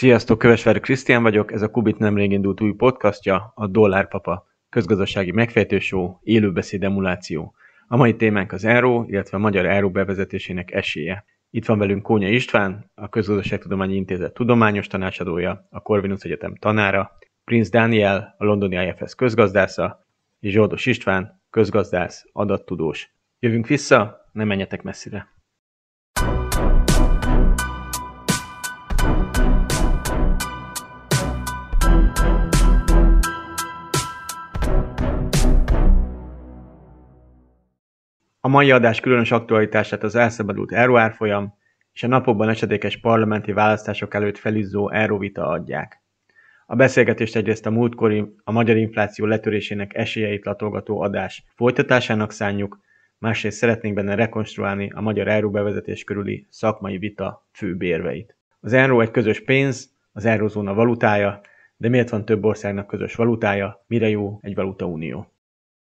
Sziasztok, Kövesvári Krisztián vagyok, ez a Kubit nemrég indult új podcastja, a Dollárpapa, közgazdasági megfejtőshow, élőbeszéd emuláció. A mai témánk az Euró, illetve a magyar Euró bevezetésének esélye. Itt van velünk Kónya István, a Közgazdaságtudományi Intézet tudományos tanácsadója, a Corvinus Egyetem tanára, Prince Daniel, a londoni IFS közgazdásza, és Zsoldos István, közgazdász, adattudós. Jövünk vissza, ne menjetek messzire! Mai adás különös aktualitását az elszabadult euróárfolyam és a napokban esedékes parlamenti választások előtt felizzó euróvita adják. A beszélgetést egyrészt a múltkori a magyar infláció letörésének esélyeit latolgató adás folytatásának szánjuk, másrészt szeretnénk benne rekonstruálni a magyar euró bevezetés körüli szakmai vita főbb érveit. Az euró egy közös pénz, az eurozóna valutája, de miért van több országnak közös valutája, mire jó egy valutaunió?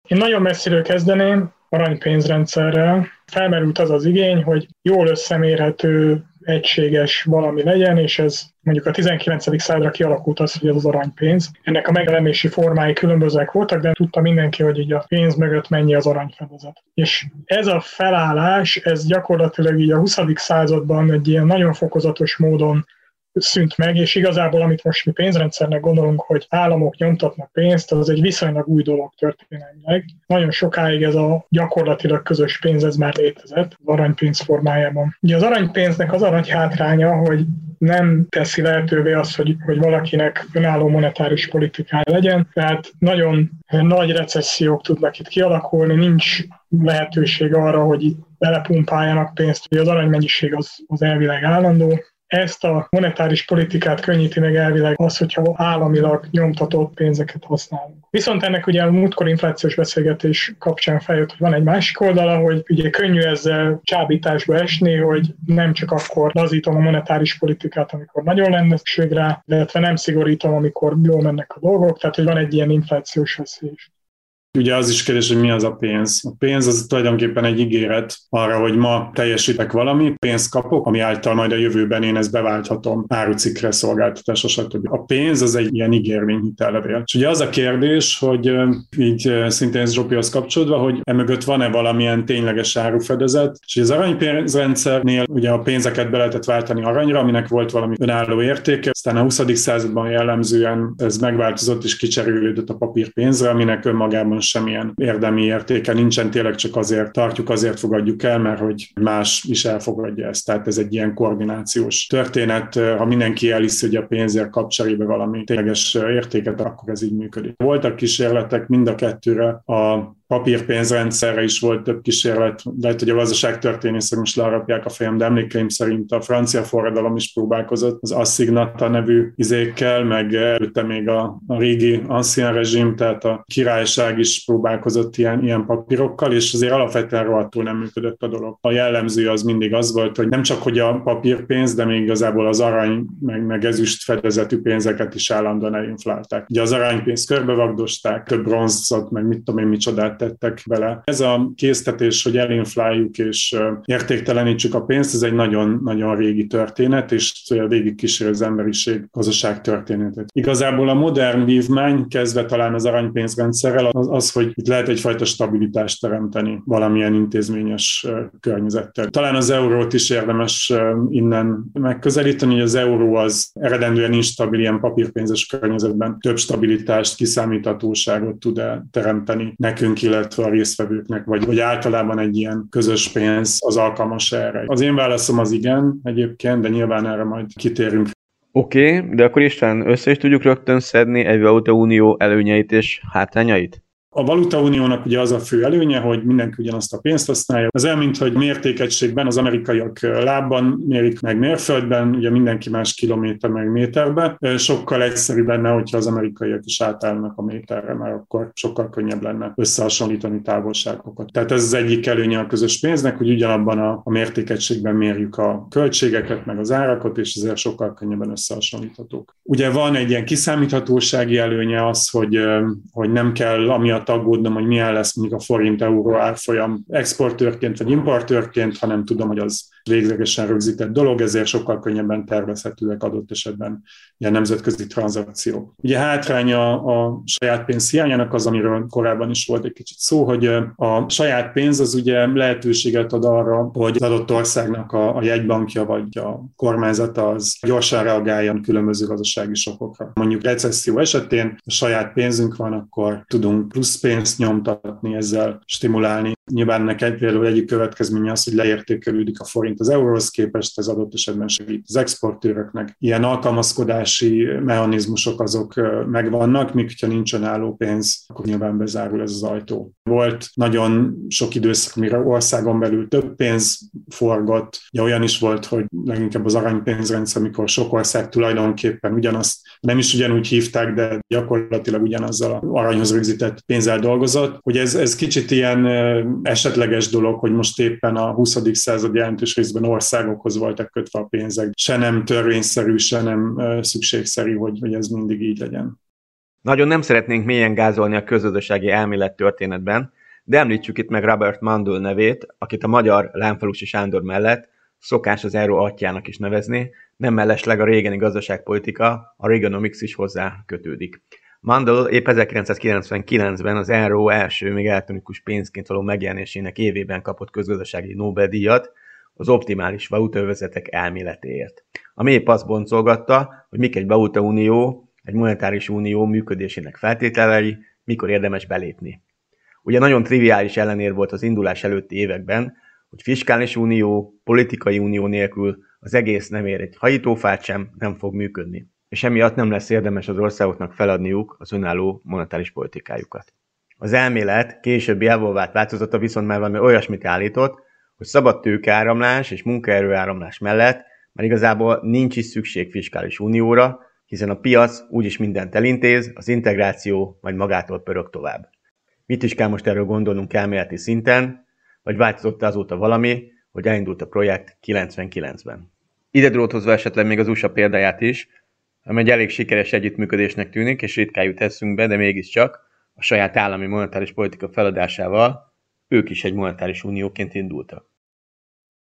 Én nagyon messziről kezdeném, aranypénzrendszerrel. Felmerült az az igény, hogy jól összemérhető, egységes valami legyen, és ez mondjuk a 19. századra kialakult az, hogy ez az aranypénz. Ennek a megjelenési formái különbözőek voltak, de tudta mindenki, hogy így a pénz mögött mennyi az aranyfedezet. És ez a felállás, ez gyakorlatilag így a 20. században egy ilyen nagyon fokozatos módon szűnt meg, és igazából amit most mi pénzrendszernek gondolunk, hogy államok nyomtatnak pénzt, az egy viszonylag új dolog történelmileg. Nagyon sokáig ez a gyakorlatilag közös pénz, ez már létezett az aranypénz formájában. Ugye az aranypénznek az arany hátránya, hogy nem teszi lehetővé azt, hogy, hogy valakinek önálló monetáris politikája legyen, tehát nagyon nagy recessziók tudnak itt kialakulni, nincs lehetőség arra, hogy belepumpáljanak pénzt, hogy az aranymennyiség az, az elvileg állandó, ezt a monetáris politikát könnyíti meg elvileg az, hogyha államilag nyomtatott pénzeket használunk. Viszont ennek ugye a múltkor inflációs beszélgetés kapcsán feljött, hogy van egy másik oldala, hogy ugye könnyű ezzel csábításba esni, hogy nem csak akkor lazítom a monetáris politikát, amikor nagyon lenne szükség rá, illetve nem szigorítom, amikor jól mennek a dolgok, tehát hogy van egy ilyen inflációs veszély. Ugye az is kérdés, hogy mi az a pénz. A pénz az tulajdonképpen egy ígéret arra, hogy ma teljesítek valami, pénzt kapok, ami által majd a jövőben én ezt beválthatom árucikre, szolgáltatásra, stb. A pénz az egy ilyen ígérvény hitellevél. És ugye az a kérdés, hogy így szintén Zsopihoz kapcsolódva, hogy emögött van-e valamilyen tényleges árufedezet, és az aranypénzrendszernél ugye a pénzeket be lehetett váltani aranyra, aminek volt valami önálló értéke, aztán a 20. században jellemzően ez megváltozott és kicserélődött a papírpénzre, aminek önmagában semmilyen érdemi értéke nincsen, tényleg csak azért tartjuk, azért fogadjuk el, mert hogy más is elfogadja ezt. Tehát ez egy ilyen koordinációs történet. Ha mindenki elhiszi, hogy a pénzért kap cserébe valami tényleges értéket, akkor ez így működik. Voltak kísérletek mind a kettőre a papírpénzrendszerre is volt több kísérlet, lehet, hogy a gazdaságtörténészek most learapják a fejem, de emlékeim szerint a francia forradalom is próbálkozott az assignata nevű izékkel, meg előtte még a, a régi ancien rezsim, tehát a királyság is próbálkozott ilyen, ilyen papírokkal, és azért alapvetően rohadtul nem működött a dolog. A jellemző az mindig az volt, hogy nem csak hogy a papírpénz, de még igazából az arany, meg, meg ezüst fedezetű pénzeket is állandóan elinflálták. Ugye az aranypénzt körbevagdosták, több bronzot, meg mit tudom én micsodát tettek bele. Ez a késztetés, hogy elinfláljuk és értéktelenítsük a pénzt, ez egy nagyon-nagyon régi történet, és végig kísér az emberiség gazdaság történetet. Igazából a modern vívmány, kezdve talán az aranypénzrendszerrel, az, az, hogy itt lehet egyfajta stabilitást teremteni valamilyen intézményes környezettel. Talán az eurót is érdemes innen megközelíteni, hogy az euró az eredendően instabil ilyen papírpénzes környezetben több stabilitást, kiszámíthatóságot tud teremteni nekünk, illetve a résztvevőknek, vagy, vagy általában egy ilyen közös pénz az alkalmas erre. Az én válaszom az igen egyébként, de nyilván erre majd kitérünk. Oké, okay, de akkor István, össze is tudjuk rögtön szedni egy Valuta Unió előnyeit és hátrányait? A valutauniónak ugye az a fő előnye, hogy mindenki ugyanazt a pénzt használja. Az olyan, mint hogy mértékegységben az amerikaiak lábban mérik meg mérföldben, ugye mindenki más kilométer meg méterbe. Sokkal egyszerűbb lenne, hogyha az amerikaiak is átállnak a méterre, mert akkor sokkal könnyebb lenne összehasonlítani távolságokat. Tehát ez az egyik előnye a közös pénznek, hogy ugyanabban a, a mértékegységben mérjük a költségeket, meg az árakat, és ezért sokkal könnyebben összehasonlíthatók. Ugye van egy ilyen kiszámíthatósági előnye az, hogy, hogy nem kell amiatt aggódnom, hogy milyen lesz mondjuk a forint-euró árfolyam exportőrként vagy importőrként, hanem tudom, hogy az véglegesen rögzített dolog, ezért sokkal könnyebben tervezhetőek adott esetben ilyen nemzetközi tranzakciók. Ugye hátránya a saját pénz hiányának az, amiről korábban is volt egy kicsit szó, hogy a saját pénz az ugye lehetőséget ad arra, hogy az adott országnak a, a jegybankja vagy a kormányzata az gyorsan reagáljon különböző gazdasági sokokra. Mondjuk recesszió esetén a saját pénzünk van, akkor tudunk plusz pénzt nyomtatni, ezzel stimulálni Nyilván ennek például egyik következménye az, hogy leértékelődik a forint az euróhoz képest, ez adott esetben segít az exportőröknek. Ilyen alkalmazkodási mechanizmusok azok megvannak, míg ha nincsen álló pénz, akkor nyilván bezárul ez az ajtó. Volt nagyon sok időszak, mire országon belül több pénz forgott. Ja, olyan is volt, hogy leginkább az aranypénzrendszer, amikor sok ország tulajdonképpen ugyanazt, nem is ugyanúgy hívták, de gyakorlatilag ugyanazzal a aranyhoz rögzített pénzzel dolgozott, hogy ez, ez kicsit ilyen esetleges dolog, hogy most éppen a 20. század jelentős részben országokhoz voltak kötve a pénzek. Se nem törvényszerű, se nem szükségszerű, hogy, hogy ez mindig így legyen. Nagyon nem szeretnénk mélyen gázolni a közösségi elmélet történetben, de említsük itt meg Robert Mandel nevét, akit a magyar Lámfalusi Sándor mellett szokás az Euró atyának is nevezni, nem mellesleg a régeni gazdaságpolitika, a Reaganomics is hozzá kötődik. Mandel épp 1999-ben az Euró első, még elektronikus pénzként való megjelenésének évében kapott közgazdasági Nobel-díjat az optimális valutaövezetek elméletéért. Ami épp azt boncolgatta, hogy mik egy valutaunió, egy monetáris unió működésének feltételei, mikor érdemes belépni. Ugye nagyon triviális ellenér volt az indulás előtti években, hogy fiskális unió, politikai unió nélkül az egész nem ér egy hajítófát sem, nem fog működni és emiatt nem lesz érdemes az országoknak feladniuk az önálló monetáris politikájukat. Az elmélet későbbi evolvált változata viszont már valami olyasmit állított, hogy szabad tőkeáramlás és munkaerőáramlás mellett már igazából nincs is szükség fiskális unióra, hiszen a piac úgyis mindent elintéz, az integráció majd magától pörög tovább. Mit is kell most erről gondolnunk elméleti szinten, vagy változott azóta valami, hogy elindult a projekt 99-ben. Ide dróthozva esetleg még az USA példáját is, ami egy elég sikeres együttműködésnek tűnik, és ritkán jut eszünkbe, de mégiscsak a saját állami monetáris politika feladásával ők is egy monetáris unióként indultak.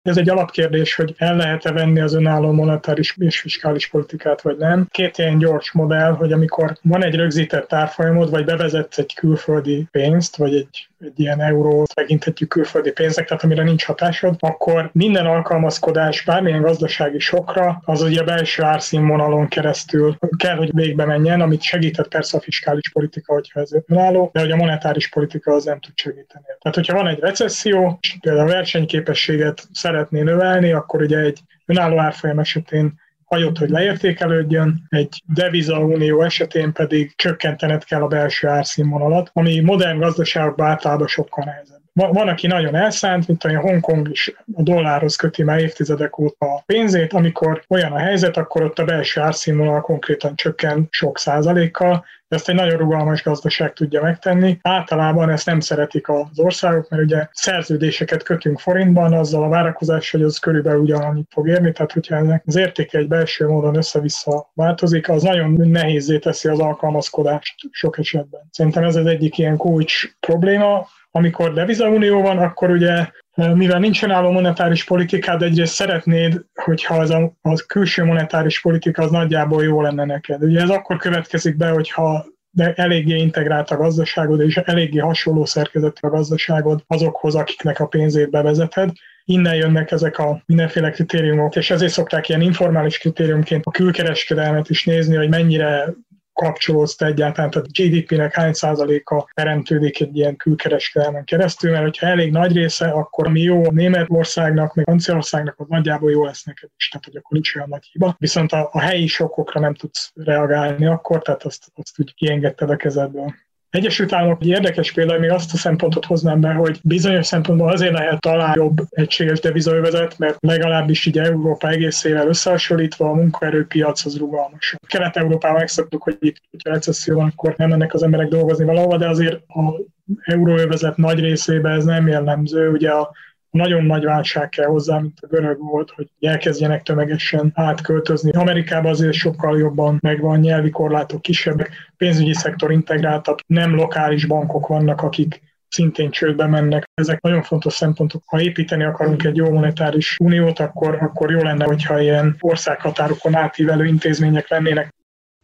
Ez egy alapkérdés, hogy el lehet-e venni az önálló monetáris és fiskális politikát, vagy nem. Két ilyen gyors modell, hogy amikor van egy rögzített árfolyamod, vagy bevezetsz egy külföldi pénzt, vagy egy egy ilyen eurót tekinthetjük külföldi pénzek, tehát amire nincs hatásod, akkor minden alkalmazkodás bármilyen gazdasági sokra, az ugye a belső árszínvonalon keresztül kell, hogy végbe menjen, amit segített persze a fiskális politika, hogyha ez önálló, de hogy a monetáris politika az nem tud segíteni. Tehát, hogyha van egy recesszió, és például a versenyképességet szeretné növelni, akkor ugye egy önálló árfolyam esetén hagyott, hogy leértékelődjön, egy devizaunió esetén pedig csökkentened kell a belső árszínvonalat, ami modern gazdaságokban általában sokkal nehezebb. Van, aki nagyon elszánt, mint a Hongkong is a dollárhoz köti már évtizedek óta a pénzét, amikor olyan a helyzet, akkor ott a belső árszínvonal konkrétan csökken sok százalékkal, ezt egy nagyon rugalmas gazdaság tudja megtenni. Általában ezt nem szeretik az országok, mert ugye szerződéseket kötünk forintban, azzal a várakozás, hogy az körülbelül ugyanannyit fog érni, tehát hogyha ennek az értéke egy belső módon össze-vissza változik, az nagyon nehézé teszi az alkalmazkodást sok esetben. Szerintem ez az egyik ilyen kulcs probléma, amikor devizaunió van, akkor ugye mivel nincsen álló monetáris politikád, egyrészt szeretnéd, hogyha az a, a külső monetáris politika az nagyjából jó lenne neked. Ugye ez akkor következik be, hogyha de eléggé integrált a gazdaságod, és eléggé hasonló szerkezetű a gazdaságod azokhoz, akiknek a pénzét bevezeted. Innen jönnek ezek a mindenféle kritériumok, és ezért szokták ilyen informális kritériumként a külkereskedelmet is nézni, hogy mennyire kapcsolódsz te egyáltalán, tehát a GDP-nek hány százaléka teremtődik egy ilyen külkereskedelmen keresztül, mert hogyha elég nagy része, akkor mi jó Németországnak, meg Franciaországnak, az nagyjából jó lesz neked is, tehát hogy akkor nincs olyan nagy hiba. Viszont a, a helyi sokokra nem tudsz reagálni akkor, tehát azt, azt úgy kiengedted a kezedből. Egyesült Államok egy érdekes példa, még azt a szempontot hoznám be, hogy bizonyos szempontból azért lehet talán jobb egységes devizaövezet, mert legalábbis így Európa egészével összehasonlítva a munkaerőpiac az rugalmas. Kelet-Európában megszoktuk, hogy itt, hogyha recesszió van, akkor nem mennek az emberek dolgozni valahova, de azért a euróövezet nagy részében ez nem jellemző. Ugye a nagyon nagy válság kell hozzá, mint a görög volt, hogy elkezdjenek tömegesen átköltözni. Amerikában azért sokkal jobban megvan, nyelvi korlátok kisebbek, pénzügyi szektor integráltabb, nem lokális bankok vannak, akik szintén csődbe mennek. Ezek nagyon fontos szempontok. Ha építeni akarunk egy jó monetáris uniót, akkor, akkor jó lenne, hogyha ilyen országhatárokon átívelő intézmények lennének.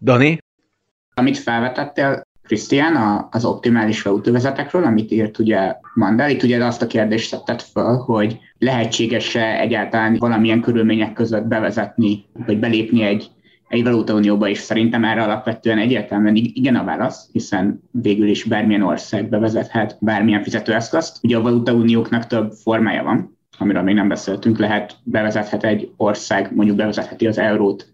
Dani? Amit felvetettél, Krisztián, az optimális autóvezetekről, amit írt ugye Mandel, itt ugye azt a kérdést tett föl, hogy lehetséges-e egyáltalán valamilyen körülmények között bevezetni, vagy belépni egy egy valutaunióba is? Szerintem erre alapvetően egyértelműen igen a válasz, hiszen végül is bármilyen ország bevezethet bármilyen fizetőeszközt. Ugye a valutaunióknak több formája van, amiről még nem beszéltünk, lehet bevezethet egy ország, mondjuk bevezetheti az eurót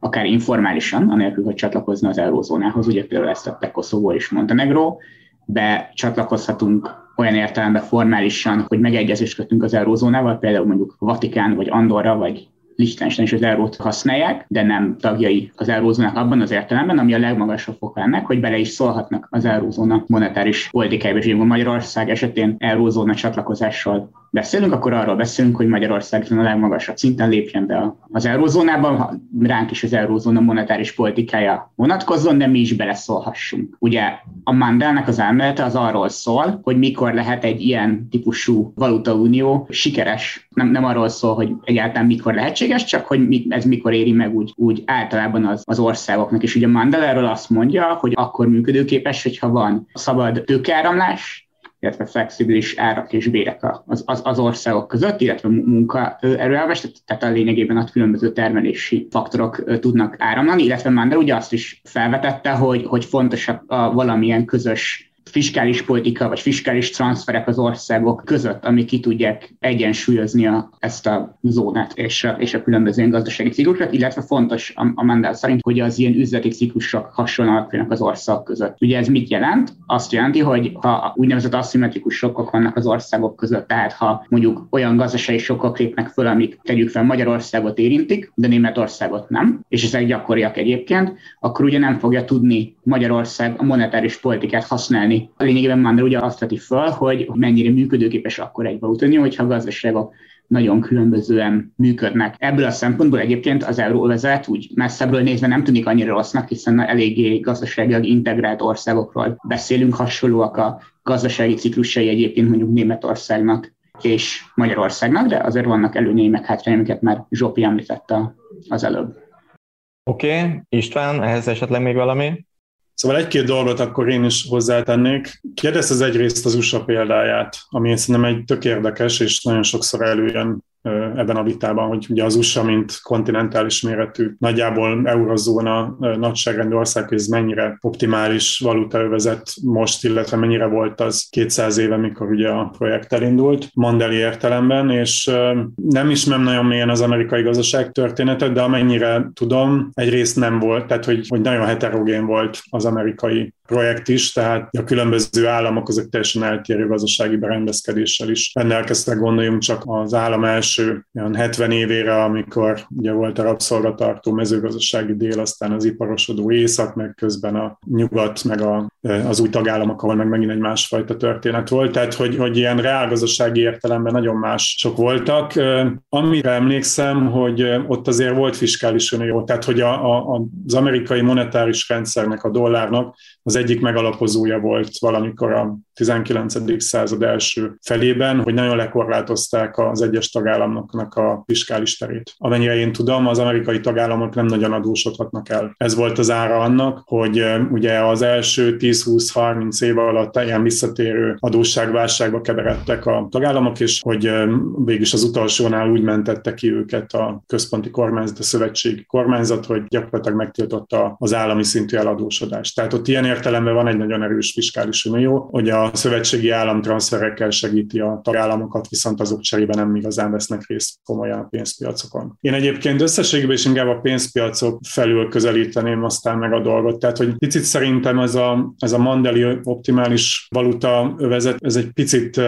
akár informálisan, anélkül, hogy csatlakozna az eurózónához, ugye például ezt tette Koszovó és Montenegro, de csatlakozhatunk olyan értelemben formálisan, hogy megegyezést kötünk az eurózónával, például mondjuk Vatikán, vagy Andorra, vagy Liechtenstein is az eurót használják, de nem tagjai az eurózónak abban az értelemben, ami a legmagasabb fok ennek, hogy bele is szólhatnak az eurózóna monetáris politikájába. És Magyarország esetén eurózóna csatlakozással beszélünk, akkor arról beszélünk, hogy Magyarország a legmagasabb szinten lépjen be az eurózónában, ránk is az eurózóna monetáris politikája vonatkozzon, de mi is beleszólhassunk. Ugye a Mandelnek az elmélete az arról szól, hogy mikor lehet egy ilyen típusú valutaunió sikeres. Nem, nem arról szól, hogy egyáltalán mikor lehetséges, csak hogy ez mikor éri meg úgy, úgy általában az, az országoknak. És ugye Mandel erről azt mondja, hogy akkor működőképes, hogyha van szabad tőkeáramlás, illetve flexibilis árak és bérek az, az, az országok között, illetve munkaerőelves, tehát a lényegében a különböző termelési faktorok tudnak áramlani, illetve Mandel ugye azt is felvetette, hogy, hogy fontos a, a valamilyen közös fiskális politika vagy fiskális transferek az országok között, amik ki tudják egyensúlyozni a, ezt a zónát és a, és a különböző gazdasági ciklusokat, illetve fontos a, a mandát szerint, hogy az ilyen üzleti ciklusok hasonlóan alakulnak az országok között. Ugye ez mit jelent? Azt jelenti, hogy ha úgynevezett aszimmetrikus sokkok vannak az országok között, tehát ha mondjuk olyan gazdasági sokkok lépnek föl, amik tegyük fel Magyarországot érintik, de Németországot nem, és ezek gyakoriak egyébként, akkor ugye nem fogja tudni Magyarország a monetáris politikát használni a Lényegében Mandel ugye azt veti föl, hogy mennyire működőképes akkor egy valutanió, hogyha a gazdaságok nagyon különbözően működnek. Ebből a szempontból egyébként az euróvezet úgy messzebbről nézve nem tűnik annyira rossznak, hiszen eléggé gazdaságilag integrált országokról beszélünk, hasonlóak a gazdasági ciklusai egyébként mondjuk Németországnak és Magyarországnak, de azért vannak előnyei meg hátrányai, amiket már Zsopi említette az előbb. Oké, okay. István, ehhez esetleg még valami? Szóval egy-két dolgot akkor én is hozzátennék. Kérdezz az egyrészt az USA példáját, ami szerintem egy tök érdekes, és nagyon sokszor előjön ebben a vitában, hogy ugye az USA, mint kontinentális méretű, nagyjából eurozóna nagyságrendű ország, hogy ez mennyire optimális valutaövezet most, illetve mennyire volt az 200 éve, mikor ugye a projekt elindult, Mandeli értelemben, és nem ismerem nagyon mélyen az amerikai gazdaság történetet, de amennyire tudom, egyrészt nem volt, tehát hogy, hogy nagyon heterogén volt az amerikai projekt is, tehát a különböző államok azok teljesen eltérő gazdasági berendezkedéssel is rendelkeztek, gondoljunk csak az állam első olyan 70 évére, amikor ugye volt a rabszolgatartó mezőgazdasági dél, aztán az iparosodó észak, meg közben a nyugat, meg a, az új tagállamok, ahol meg megint egy másfajta történet volt, tehát hogy, hogy ilyen reálgazdasági értelemben nagyon más sok voltak. Amire emlékszem, hogy ott azért volt fiskális unió, tehát hogy a, a, az amerikai monetáris rendszernek, a dollárnak az egyik megalapozója volt valamikor a 19. század első felében, hogy nagyon lekorlátozták az egyes tagállamoknak a fiskális terét. Amennyire én tudom, az amerikai tagállamok nem nagyon adósodhatnak el. Ez volt az ára annak, hogy ugye az első 10-20-30 év alatt ilyen visszatérő adósságválságba keveredtek a tagállamok, és hogy végülis az utolsónál úgy mentette ki őket a központi kormányzat, a szövetségi kormányzat, hogy gyakorlatilag megtiltotta az állami szintű eladósodást. Tehát ott ilyen értelemben van egy nagyon erős fiskális unió, hogy a szövetségi állam transferekkel segíti a tagállamokat, viszont azok cserébe nem igazán vesznek részt komolyan a pénzpiacokon. Én egyébként összességében is inkább a pénzpiacok felül közelíteném aztán meg a dolgot. Tehát, hogy picit szerintem ez a, ez a mandeli optimális valuta övezet, ez egy picit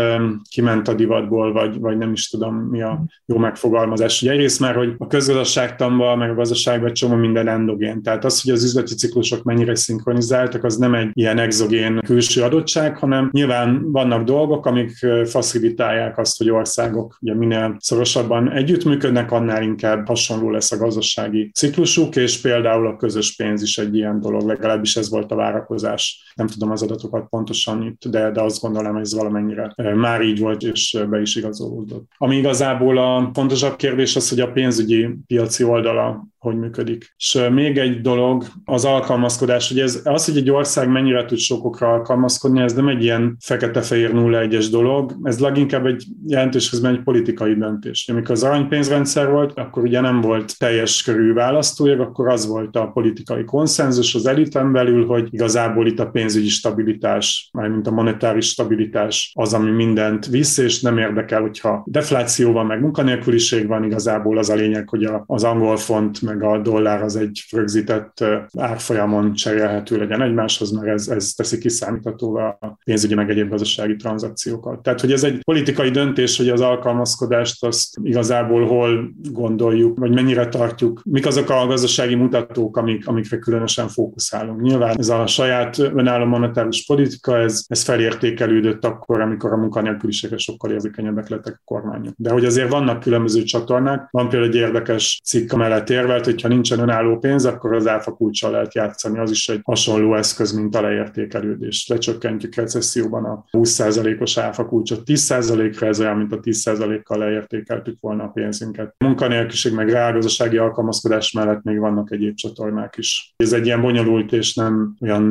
kiment a divatból, vagy, vagy nem is tudom mi a jó megfogalmazás. Ugye egyrészt már, hogy a közgazdaságtanban, meg a gazdaságban csomó minden endogén. Tehát az, hogy az üzleti ciklusok mennyire szinkronizáltak, az nem egy ilyen exogén külső adottság, hanem nyilván vannak dolgok, amik facilitálják azt, hogy országok ugye minél szorosabban együttműködnek, annál inkább hasonló lesz a gazdasági ciklusuk, és például a közös pénz is egy ilyen dolog, legalábbis ez volt a várakozás. Nem tudom az adatokat pontosan itt, de, de azt gondolom, hogy ez valamennyire már így volt, és be is igazolódott. Ami igazából a fontosabb kérdés az, hogy a pénzügyi piaci oldala hogy működik. És még egy dolog, az alkalmazkodás, hogy ez, az, hogy egy ország mennyire tud sokokra alkalmazkodni, ez nem egy ilyen fekete-fehér 0-1-es dolog, ez leginkább egy jelentős közben egy politikai döntés. Amikor az aranypénzrendszer volt, akkor ugye nem volt teljes körű választójog, akkor az volt a politikai konszenzus az eliten belül, hogy igazából itt a pénzügyi stabilitás, mármint a monetáris stabilitás az, ami mindent visz, és nem érdekel, hogyha defláció van, meg munkanélküliség van, igazából az a lényeg, hogy az angol font meg a dollár az egy rögzített árfolyamon cserélhető legyen egymáshoz, mert ez, ez teszi kiszámíthatóvá a pénzügyi meg egyéb gazdasági tranzakciókat. Tehát, hogy ez egy politikai döntés, hogy az alkalmazkodást azt igazából hol gondoljuk, vagy mennyire tartjuk, mik azok a gazdasági mutatók, amik, amikre különösen fókuszálunk. Nyilván ez a saját önálló monetáris politika, ez, ez felértékelődött akkor, amikor a munkanélküliségre sokkal érzékenyebbek lettek a kormányok. De hogy azért vannak különböző csatornák, van például egy érdekes cikk mellett érve, mert hogyha nincsen önálló pénz, akkor az áfa kulcsal lehet játszani. Az is egy hasonló eszköz, mint leértékelődés. Lecsökkentjük recesszióban a 20%-os áfa kulcsot 10%-ra, ez olyan, mint a 10%-kal leértékeltük volna a pénzünket. Munkanélküliség meg reálgazdasági alkalmazkodás mellett még vannak egyéb csatornák is. Ez egy ilyen bonyolult és nem olyan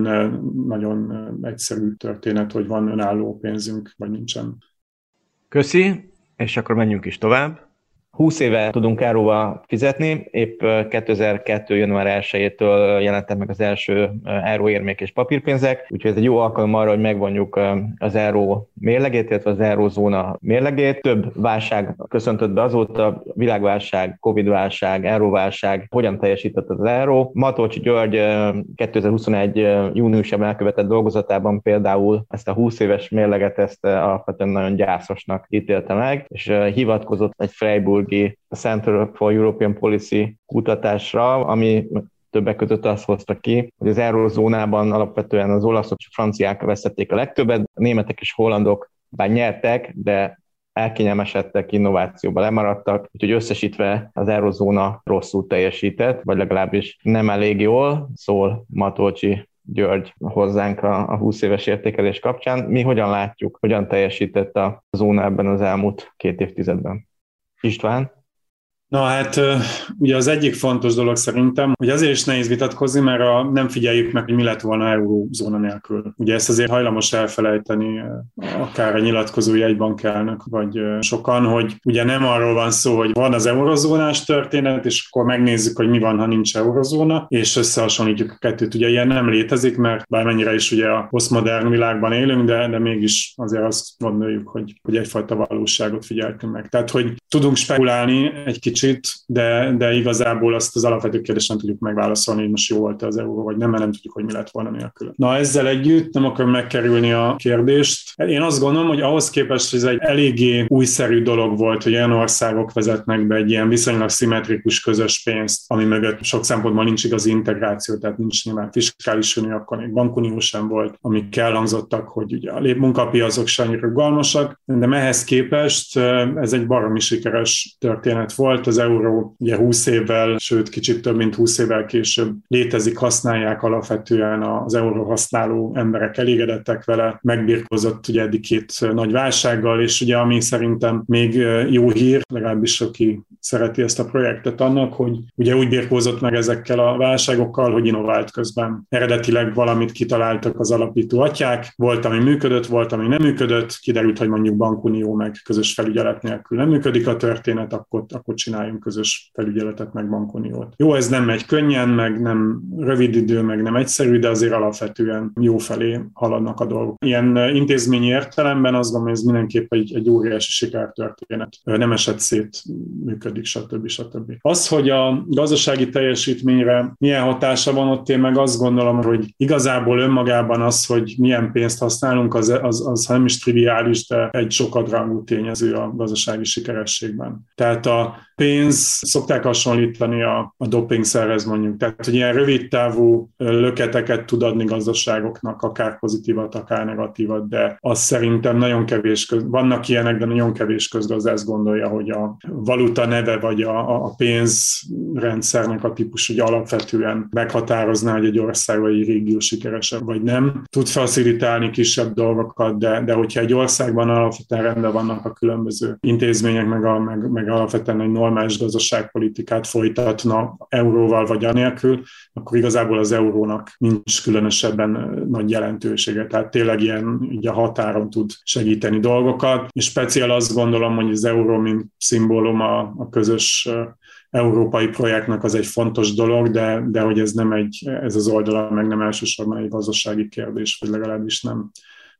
nagyon egyszerű történet, hogy van önálló pénzünk, vagy nincsen. Köszi, és akkor menjünk is tovább. 20 éve tudunk áróval fizetni, épp 2002. január 1-től jelentek meg az első euróérmék és papírpénzek, úgyhogy ez egy jó alkalom arra, hogy megvonjuk az euró mérlegét, illetve az eurózóna mérlegét. Több válság köszöntött be azóta, világválság, Covid-válság, euróválság, hogyan teljesített az euró. Matolcsi György 2021. júniusában elkövetett dolgozatában például ezt a 20 éves mérleget ezt alapvetően nagyon gyászosnak ítélte meg, és hivatkozott egy Freiburg Hamburgi Center for European Policy kutatásra, ami többek között azt hozta ki, hogy az eurozónában alapvetően az olaszok és franciák veszették a legtöbbet, a németek és hollandok bár nyertek, de elkényelmesedtek, innovációba lemaradtak, úgyhogy összesítve az eurozóna rosszul teljesített, vagy legalábbis nem elég jól, szól Matolcsi György hozzánk a, a 20 éves értékelés kapcsán. Mi hogyan látjuk, hogyan teljesített a zóna ebben az elmúlt két évtizedben? István? Na hát ugye az egyik fontos dolog szerintem, hogy azért is nehéz vitatkozni, mert a, nem figyeljük meg, hogy mi lett volna eurózóna nélkül. Ugye ezt azért hajlamos elfelejteni, akár a nyilatkozó jegybankelnök, vagy sokan, hogy ugye nem arról van szó, hogy van az eurozónás történet, és akkor megnézzük, hogy mi van, ha nincs eurozóna, és összehasonlítjuk a kettőt. Ugye ilyen nem létezik, mert bármennyire is ugye a posztmodern világban élünk, de, de mégis azért azt gondoljuk, hogy, hogy egyfajta valóságot figyeltünk meg. Tehát, hogy tudunk spekulálni egy kicsit kicsit, de, de igazából azt az alapvető kérdést nem tudjuk megválaszolni, hogy most jó volt az euró, vagy nem, mert nem tudjuk, hogy mi lett volna nélkül. Na ezzel együtt nem akarom megkerülni a kérdést. Én azt gondolom, hogy ahhoz képest, hogy ez egy eléggé újszerű dolog volt, hogy olyan országok vezetnek be egy ilyen viszonylag szimmetrikus közös pénzt, ami mögött sok szempontból nincs igazi integráció, tehát nincs nyilván fiskális unió, akkor még bankunió sem volt, amik elhangzottak, hogy ugye a munkapiacok sem rugalmasak, de ehhez képest ez egy baromi sikeres történet volt az euró ugye 20 évvel, sőt kicsit több mint 20 évvel később létezik, használják alapvetően az euró használó emberek elégedettek vele, megbirkózott ugye eddig két nagy válsággal, és ugye ami szerintem még jó hír, legalábbis aki szereti ezt a projektet annak, hogy ugye úgy birkózott meg ezekkel a válságokkal, hogy innovált közben. Eredetileg valamit kitaláltak az alapító atyák, volt, ami működött, volt, ami nem működött, kiderült, hogy mondjuk bankunió meg közös felügyelet nélkül nem működik a történet, akkor, akkor csinál csináljunk közös felügyeletet, meg bankuniót. Jó, ez nem megy könnyen, meg nem rövid idő, meg nem egyszerű, de azért alapvetően jó felé haladnak a dolgok. Ilyen intézményi értelemben azt gondolom, ez mindenképp egy, egy óriási sikertörténet. Nem esett szét, működik, stb. stb. Az, hogy a gazdasági teljesítményre milyen hatása van ott, én meg azt gondolom, hogy igazából önmagában az, hogy milyen pénzt használunk, az, az, az nem is triviális, de egy sokadrangú tényező a gazdasági sikerességben. Tehát a pénz szokták hasonlítani a, a dopingszerhez mondjuk. Tehát, hogy ilyen rövid távú löketeket tud adni gazdaságoknak, akár pozitívat, akár negatívat, de az szerintem nagyon kevés köz, vannak ilyenek, de nagyon kevés közgazdász gondolja, hogy a valuta neve vagy a, a pénzrendszernek a típus hogy alapvetően meghatározná, hogy egy ország vagy egy régió sikeresebb vagy nem. Tud facilitálni kisebb dolgokat, de, de hogyha egy országban alapvetően rendben vannak a különböző intézmények, meg, a, meg, meg alapvetően egy normális gazdaságpolitikát folytatna euróval vagy anélkül, akkor igazából az eurónak nincs különösebben nagy jelentősége. Tehát tényleg ilyen így a határon tud segíteni dolgokat, és speciál azt gondolom, hogy az euró, mint szimbólum a, a közös európai projektnek az egy fontos dolog, de, de hogy ez nem egy, ez az oldala meg nem elsősorban egy gazdasági kérdés, vagy legalábbis nem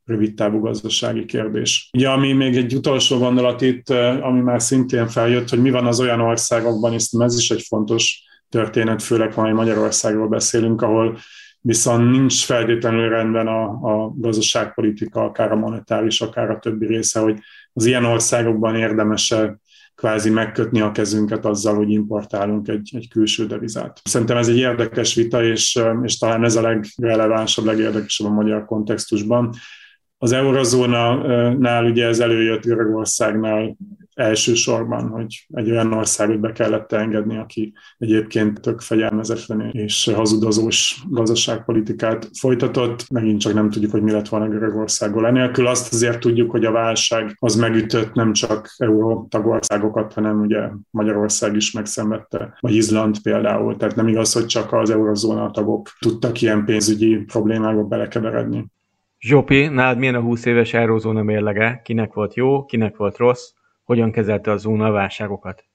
rövid távú gazdasági kérdés. Ugye, ami még egy utolsó gondolat itt, ami már szintén feljött, hogy mi van az olyan országokban, és ez is egy fontos történet, főleg ha Magyarországról beszélünk, ahol viszont nincs feltétlenül rendben a, a gazdaságpolitika, akár a monetáris, akár a többi része, hogy az ilyen országokban érdemese kvázi megkötni a kezünket azzal, hogy importálunk egy, egy külső devizát. Szerintem ez egy érdekes vita, és, és talán ez a legrelevánsabb, legérdekesebb a magyar kontextusban. Az eurozónánál ugye ez előjött Görögországnál elsősorban, hogy egy olyan országot be kellett engedni, aki egyébként tök fegyelmezetlen és hazudozós gazdaságpolitikát folytatott. Megint csak nem tudjuk, hogy mi lett volna Görögországgal. Enélkül azt azért tudjuk, hogy a válság az megütött nem csak euró tagországokat, hanem ugye Magyarország is megszenvedte, vagy Izland például. Tehát nem igaz, hogy csak az eurozóna tagok tudtak ilyen pénzügyi problémákba belekeveredni. Zsopi, nálad milyen a 20 éves eurózóna mérlege? Kinek volt jó, kinek volt rossz? Hogyan kezelte a zóna válságokat?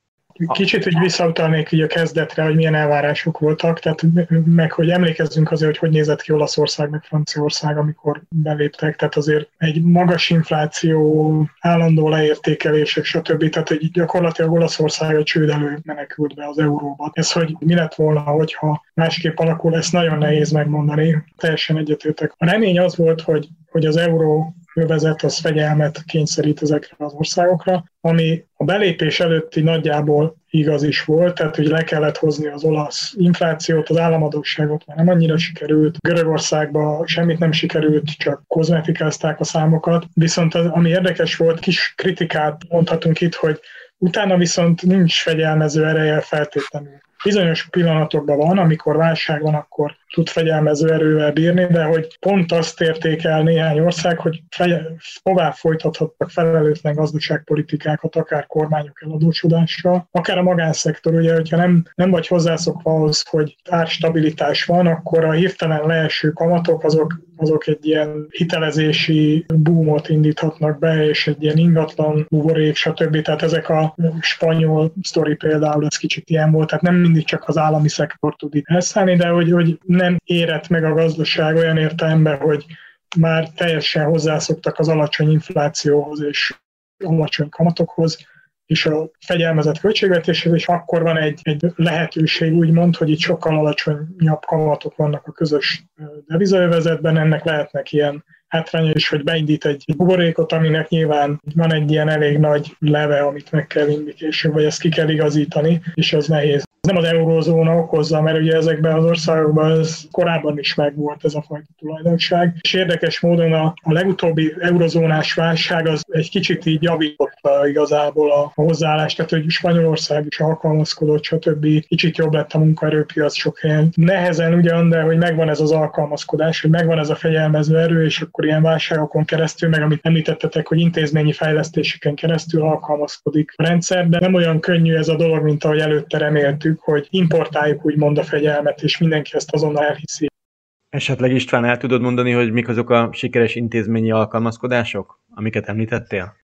Kicsit úgy visszautalnék így a kezdetre, hogy milyen elvárások voltak, tehát meg hogy emlékezzünk azért, hogy hogy nézett ki Olaszország meg Franciaország, amikor beléptek, tehát azért egy magas infláció, állandó leértékelések, stb. Tehát hogy gyakorlatilag Olaszország a csőd elő menekült be az euróba. Ez, hogy mi lett volna, hogyha másképp alakul, ezt nagyon nehéz megmondani. Teljesen egyetértek. A remény az volt, hogy, hogy az euró övezet az fegyelmet kényszerít ezekre az országokra, ami a belépés előtti nagyjából igaz is volt, tehát hogy le kellett hozni az olasz inflációt, az államadóságot már nem annyira sikerült, Görögországban semmit nem sikerült, csak kozmetikázták a számokat, viszont az, ami érdekes volt, kis kritikát mondhatunk itt, hogy utána viszont nincs fegyelmező ereje feltétlenül. Bizonyos pillanatokban van, amikor válság van, akkor tud fegyelmező erővel bírni, de hogy pont azt érték el néhány ország, hogy tovább folytathattak felelőtlen gazdaságpolitikákat, akár kormányok eladósodással, akár a magánszektor, ugye, hogyha nem, nem vagy hozzászokva ahhoz, hogy árstabilitás van, akkor a hirtelen leeső kamatok azok azok egy ilyen hitelezési boomot indíthatnak be, és egy ilyen ingatlan buborék, stb. Tehát ezek a spanyol sztori például, ez kicsit ilyen volt, tehát nem mindig csak az állami szektor tud itt elszállni, de hogy, hogy nem érett meg a gazdaság olyan értelemben, hogy már teljesen hozzászoktak az alacsony inflációhoz és alacsony kamatokhoz, és a fegyelmezett költségvetéshez, és akkor van egy, egy lehetőség, úgymond, hogy itt sokkal alacsonyabb kamatok vannak a közös devizaövezetben, ennek lehetnek ilyen hátránya is, hogy beindít egy buborékot, aminek nyilván van egy ilyen elég nagy leve, amit meg kell vinni később, vagy ezt ki kell igazítani, és ez nehéz nem az eurózóna okozza, mert ugye ezekben az országokban ez korábban is megvolt ez a fajta tulajdonság. És érdekes módon a, a legutóbbi eurozónás válság az egy kicsit így javította igazából a, a hozzáállást, tehát hogy Spanyolország is alkalmazkodott, stb. Kicsit jobb lett a munkaerőpiac sok helyen. Nehezen ugyan, de hogy megvan ez az alkalmazkodás, hogy megvan ez a fegyelmező erő, és akkor ilyen válságokon keresztül, meg amit említettetek, hogy intézményi fejlesztéseken keresztül alkalmazkodik a rendszer, de nem olyan könnyű ez a dolog, mint ahogy előtte reméltük tegyük, hogy importáljuk úgymond a fegyelmet, és mindenki ezt azonnal elhiszi. Esetleg István el tudod mondani, hogy mik azok a sikeres intézményi alkalmazkodások, amiket említettél?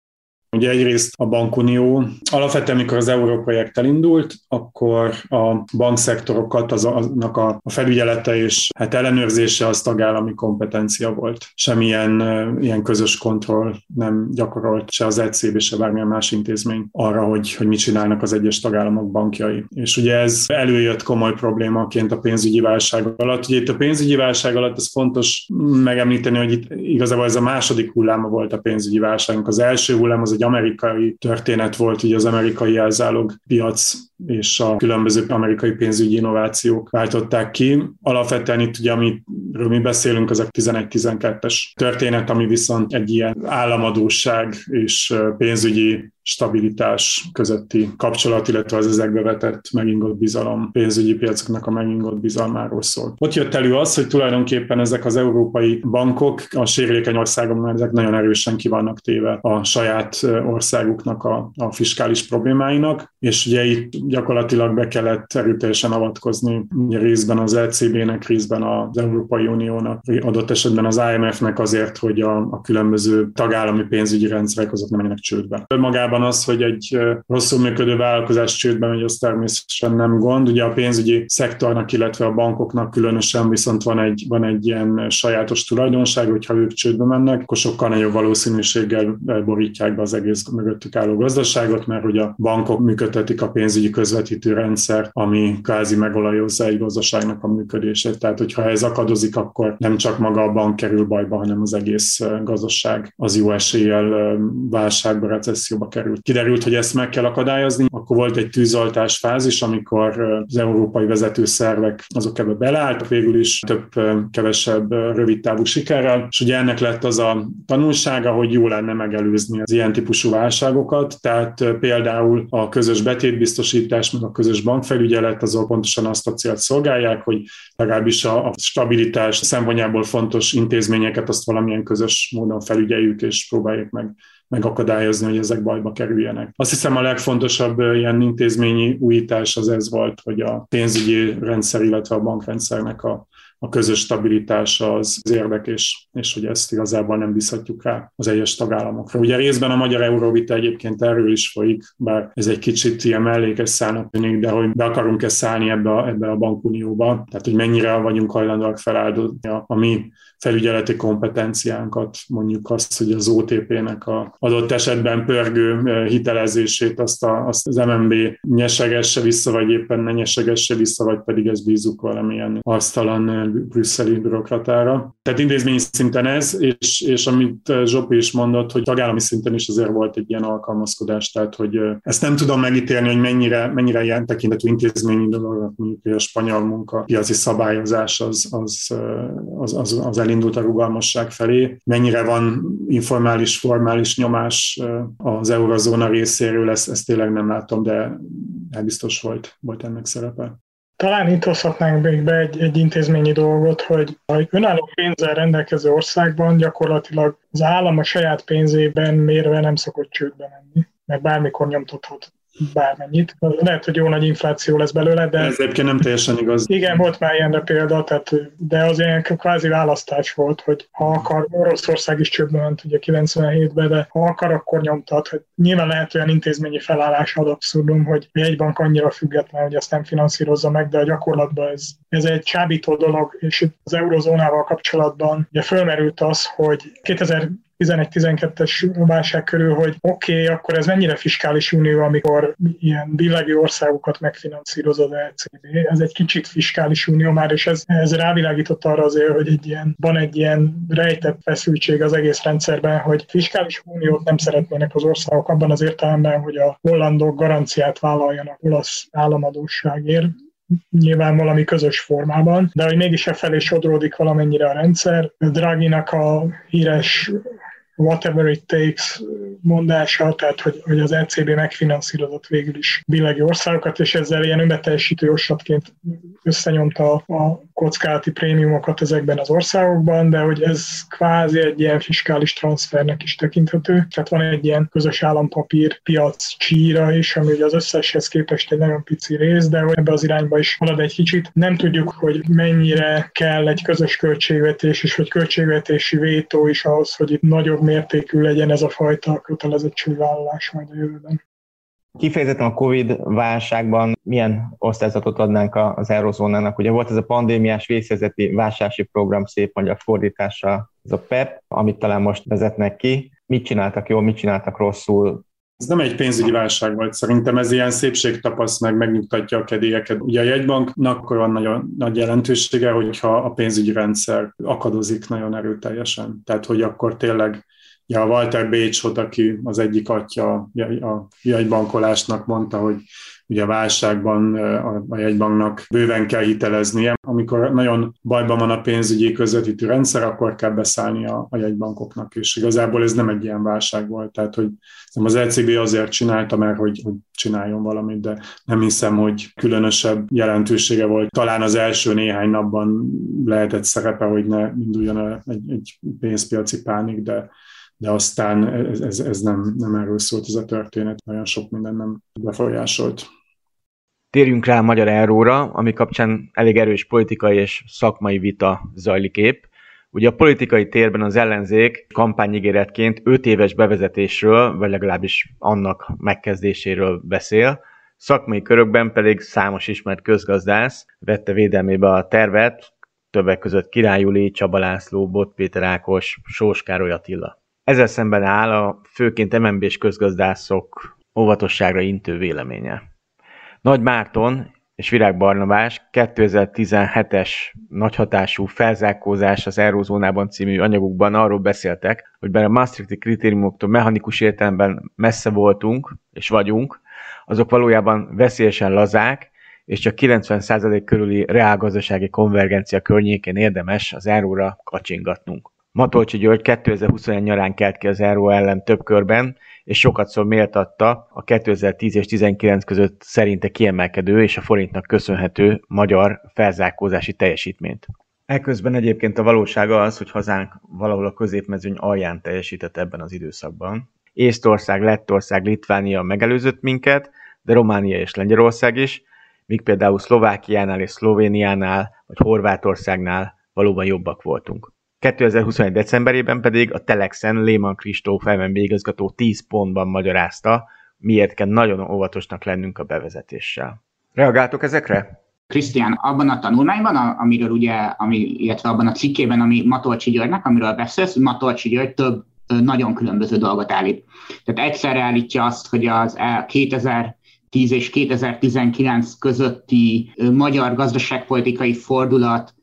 Ugye egyrészt a bankunió, alapvetően mikor az európrojekt elindult, akkor a bankszektorokat, az, aznak a, a felügyelete és hát ellenőrzése az tagállami kompetencia volt. Semmilyen ilyen közös kontroll nem gyakorolt se az ECB, se bármilyen más intézmény arra, hogy, hogy mit csinálnak az egyes tagállamok bankjai. És ugye ez előjött komoly problémaként a pénzügyi válság alatt. Ugye itt a pénzügyi válság alatt ez fontos megemlíteni, hogy itt igazából ez a második hulláma volt a pénzügyi válságnak. Az első hullám az egy amerikai történet volt, ugye az amerikai elzálog piac és a különböző amerikai pénzügyi innovációk váltották ki. Alapvetően itt ugye, amiről mi beszélünk, az a 11-12-es történet, ami viszont egy ilyen államadóság és pénzügyi stabilitás közötti kapcsolat, illetve az ezekbe vetett megingott bizalom, pénzügyi piacoknak a megingott bizalmáról szól. Ott jött elő az, hogy tulajdonképpen ezek az európai bankok a sérülékeny országokban ezek nagyon erősen ki vannak téve a saját országuknak a, a fiskális problémáinak, és ugye itt gyakorlatilag be kellett erőteljesen avatkozni ugye részben az ECB-nek, részben az Európai Uniónak, adott esetben az IMF-nek azért, hogy a, a különböző tagállami pénzügyi rendszerek azok nem menjenek csődbe. Magában önmagában az, hogy egy rosszul működő vállalkozás csődbe megy, az természetesen nem gond. Ugye a pénzügyi szektornak, illetve a bankoknak különösen viszont van egy, van egy ilyen sajátos tulajdonság, hogyha ők csődbe mennek, akkor sokkal nagyobb valószínűséggel borítják be az egész mögöttük álló gazdaságot, mert hogy a bankok működtetik a pénzügyi közvetítő rendszer, ami kázi megolajozza egy gazdaságnak a működését. Tehát, hogyha ez akadozik, akkor nem csak maga a bank kerül bajba, hanem az egész gazdaság az jó eséllyel válságba, recesszióba kerül kiderült. Kiderült, hogy ezt meg kell akadályozni. Akkor volt egy tűzoltás fázis, amikor az európai vezetőszervek azok ebbe beleálltak, végül is több-kevesebb rövid távú sikerrel, és ugye ennek lett az a tanulsága, hogy jó lenne megelőzni az ilyen típusú válságokat, tehát például a közös betétbiztosítás, meg a közös bankfelügyelet azok pontosan azt a célt szolgálják, hogy legalábbis a stabilitás szempontjából fontos intézményeket azt valamilyen közös módon felügyeljük és próbáljuk meg megakadályozni, hogy ezek bajba kerüljenek. Azt hiszem a legfontosabb ilyen intézményi újítás az ez volt, hogy a pénzügyi rendszer, illetve a bankrendszernek a a közös stabilitása az, érdek, és, és hogy ezt igazából nem bízhatjuk rá az egyes tagállamokra. Ugye részben a magyar euróvita egyébként erről is folyik, bár ez egy kicsit ilyen mellékes szállnak tűnik, de hogy be akarunk-e szállni ebbe a, ebbe a bankunióba, tehát hogy mennyire vagyunk hajlandóak feláldozni a, a mi felügyeleti kompetenciánkat, mondjuk azt, hogy az OTP-nek a adott esetben pörgő hitelezését azt, a, azt az MNB nyesegesse vissza, vagy éppen ne nyesegesse vissza, vagy pedig ez bízunk valamilyen asztalan brüsszeli bürokratára. Tehát intézményi szinten ez, és, és amit Zsopi is mondott, hogy tagállami szinten is azért volt egy ilyen alkalmazkodás, tehát hogy ezt nem tudom megítélni, hogy mennyire, mennyire ilyen tekintetű intézményi dolog, mondjuk a spanyol munka piaci szabályozás az, az, az, az, az elindult a rugalmasság felé. Mennyire van informális, formális nyomás az eurozóna részéről, ezt, ezt tényleg nem látom, de biztos volt, volt ennek szerepe. Talán itt hozhatnánk még be egy, egy intézményi dolgot, hogy a önálló pénzzel rendelkező országban gyakorlatilag az állam a saját pénzében mérve nem szokott csődbe menni, mert bármikor nyomtathat bármennyit. Lehet, hogy jó nagy infláció lesz belőle, de... Ez egyébként nem teljesen igaz. Igen, volt már ilyenre példa, tehát, de az ilyen kvázi választás volt, hogy ha akar, Oroszország is csődbe ment ugye 97-ben, de ha akar, akkor nyomtat. Hogy nyilván lehet olyan intézményi felállás ad abszurdum, hogy egy bank annyira független, hogy ezt nem finanszírozza meg, de a gyakorlatban ez, ez egy csábító dolog, és itt az eurozónával kapcsolatban ugye fölmerült az, hogy 2000 11-12-es válság körül, hogy oké, okay, akkor ez mennyire fiskális unió, amikor ilyen világi országokat megfinanszíroz az ECB. Ez egy kicsit fiskális unió már, és ez, ez rávilágított arra azért, hogy egy ilyen, van egy ilyen rejtett feszültség az egész rendszerben, hogy fiskális uniót nem szeretnének az országok abban az értelemben, hogy a hollandok garanciát vállaljanak olasz államadóságért, nyilván valami közös formában, de hogy mégis e felé sodródik valamennyire a rendszer. Draginak a híres whatever it takes mondása, tehát hogy, hogy az ECB megfinanszírozott végül is világi országokat, és ezzel ilyen önbeteljesítő jóslatként összenyomta a kockázati prémiumokat ezekben az országokban, de hogy ez kvázi egy ilyen fiskális transfernek is tekinthető. Tehát van egy ilyen közös állampapír piac csíra is, ami ugye az összeshez képest egy nagyon pici rész, de ebbe az irányba is halad egy kicsit. Nem tudjuk, hogy mennyire kell egy közös költségvetés, és hogy költségvetési vétó is ahhoz, hogy itt nagyobb mértékű legyen ez a fajta kötelezettségvállalás majd a jövőben. Kifejezetten a Covid válságban milyen osztályzatot adnánk az eurozónának? Ugye volt ez a pandémiás vészhelyzeti vásárlási program szép magyar fordítása, ez a PEP, amit talán most vezetnek ki. Mit csináltak jól, mit csináltak rosszul? Ez nem egy pénzügyi válság volt, szerintem ez ilyen szépségtapasz meg, megnyugtatja a kedélyeket. Ugye a jegybanknak akkor van nagyon nagy jelentősége, hogyha a pénzügyi rendszer akadozik nagyon erőteljesen. Tehát, hogy akkor tényleg Ja, Walter Bécsot, aki az egyik atya a jegybankolásnak mondta, hogy ugye a válságban a jegybanknak bőven kell hiteleznie. Amikor nagyon bajban van a pénzügyi közvetítő rendszer, akkor kell beszállni a, a jegybankoknak, és igazából ez nem egy ilyen válság volt. Tehát, hogy az ECB azért csinálta, mert hogy, hogy csináljon valamit, de nem hiszem, hogy különösebb jelentősége volt. Talán az első néhány napban lehetett szerepe, hogy ne induljon egy, egy pénzpiaci pánik, de de aztán ez, ez, ez nem, nem erről szólt ez a történet, nagyon sok minden nem befolyásolt. Térjünk rá a magyar euróra, ami kapcsán elég erős politikai és szakmai vita zajlik épp. Ugye a politikai térben az ellenzék kampányigéretként 5 éves bevezetésről, vagy legalábbis annak megkezdéséről beszél, szakmai körökben pedig számos ismert közgazdász vette védelmébe a tervet, többek között Király Juli, Csaba László, Bot Péter Ákos, Sós Károly Attila. Ezzel szemben áll a főként MNB-s közgazdászok óvatosságra intő véleménye. Nagy Márton és Virág Barnabás 2017-es nagyhatású felzárkózás az Eurózónában című anyagukban arról beszéltek, hogy bár a Maastrichti kritériumoktól mechanikus értelemben messze voltunk és vagyunk, azok valójában veszélyesen lazák, és csak 90% körüli reálgazdasági konvergencia környékén érdemes az euróra kacsingatnunk. Matolcsi György 2021 nyarán kelt ki az Euró ellen több körben, és sokat szor méltatta a 2010 és 19 között szerinte kiemelkedő és a forintnak köszönhető magyar felzárkózási teljesítményt. Eközben egyébként a valóság az, hogy hazánk valahol a középmezőny alján teljesített ebben az időszakban. Észtország, Lettország, Litvánia megelőzött minket, de Románia és Lengyelország is, míg például Szlovákiánál és Szlovéniánál, vagy Horvátországnál valóban jobbak voltunk. 2021. decemberében pedig a Telexen Lehmann Kristóf MNB igazgató 10 pontban magyarázta, miért kell nagyon óvatosnak lennünk a bevezetéssel. Reagáltok ezekre? Krisztián, abban a tanulmányban, amiről ugye, ami, illetve abban a cikkében, ami Matolcsi Györgynek, amiről beszélsz, Matolcsi György több nagyon különböző dolgot állít. Tehát egyszerre állítja azt, hogy az 2010 és 2019 közötti magyar gazdaságpolitikai fordulat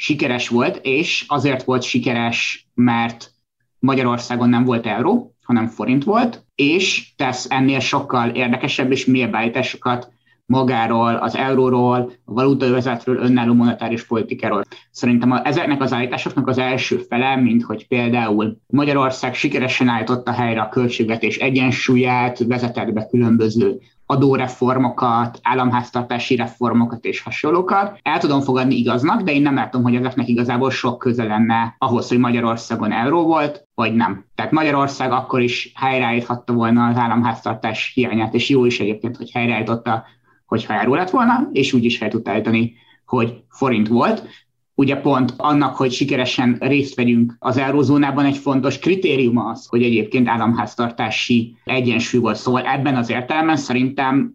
sikeres volt, és azért volt sikeres, mert Magyarországon nem volt euró, hanem forint volt, és tesz ennél sokkal érdekesebb és mélyebb állításokat magáról, az euróról, a valutaövezetről, önálló monetáris politikáról. Szerintem a, ezeknek az állításoknak az első fele, mint hogy például Magyarország sikeresen állította helyre a költségvetés egyensúlyát, vezetett be különböző adóreformokat, államháztartási reformokat és hasonlókat. El tudom fogadni igaznak, de én nem látom, hogy ezeknek igazából sok köze lenne ahhoz, hogy Magyarországon euró volt, vagy nem. Tehát Magyarország akkor is helyreállíthatta volna az államháztartás hiányát, és jó is egyébként, hogy helyreállította, hogyha euró lett volna, és úgy is fel tudta állítani, hogy forint volt ugye pont annak, hogy sikeresen részt vegyünk az eurózónában, egy fontos kritérium az, hogy egyébként államháztartási egyensúly volt. Szóval ebben az értelemben szerintem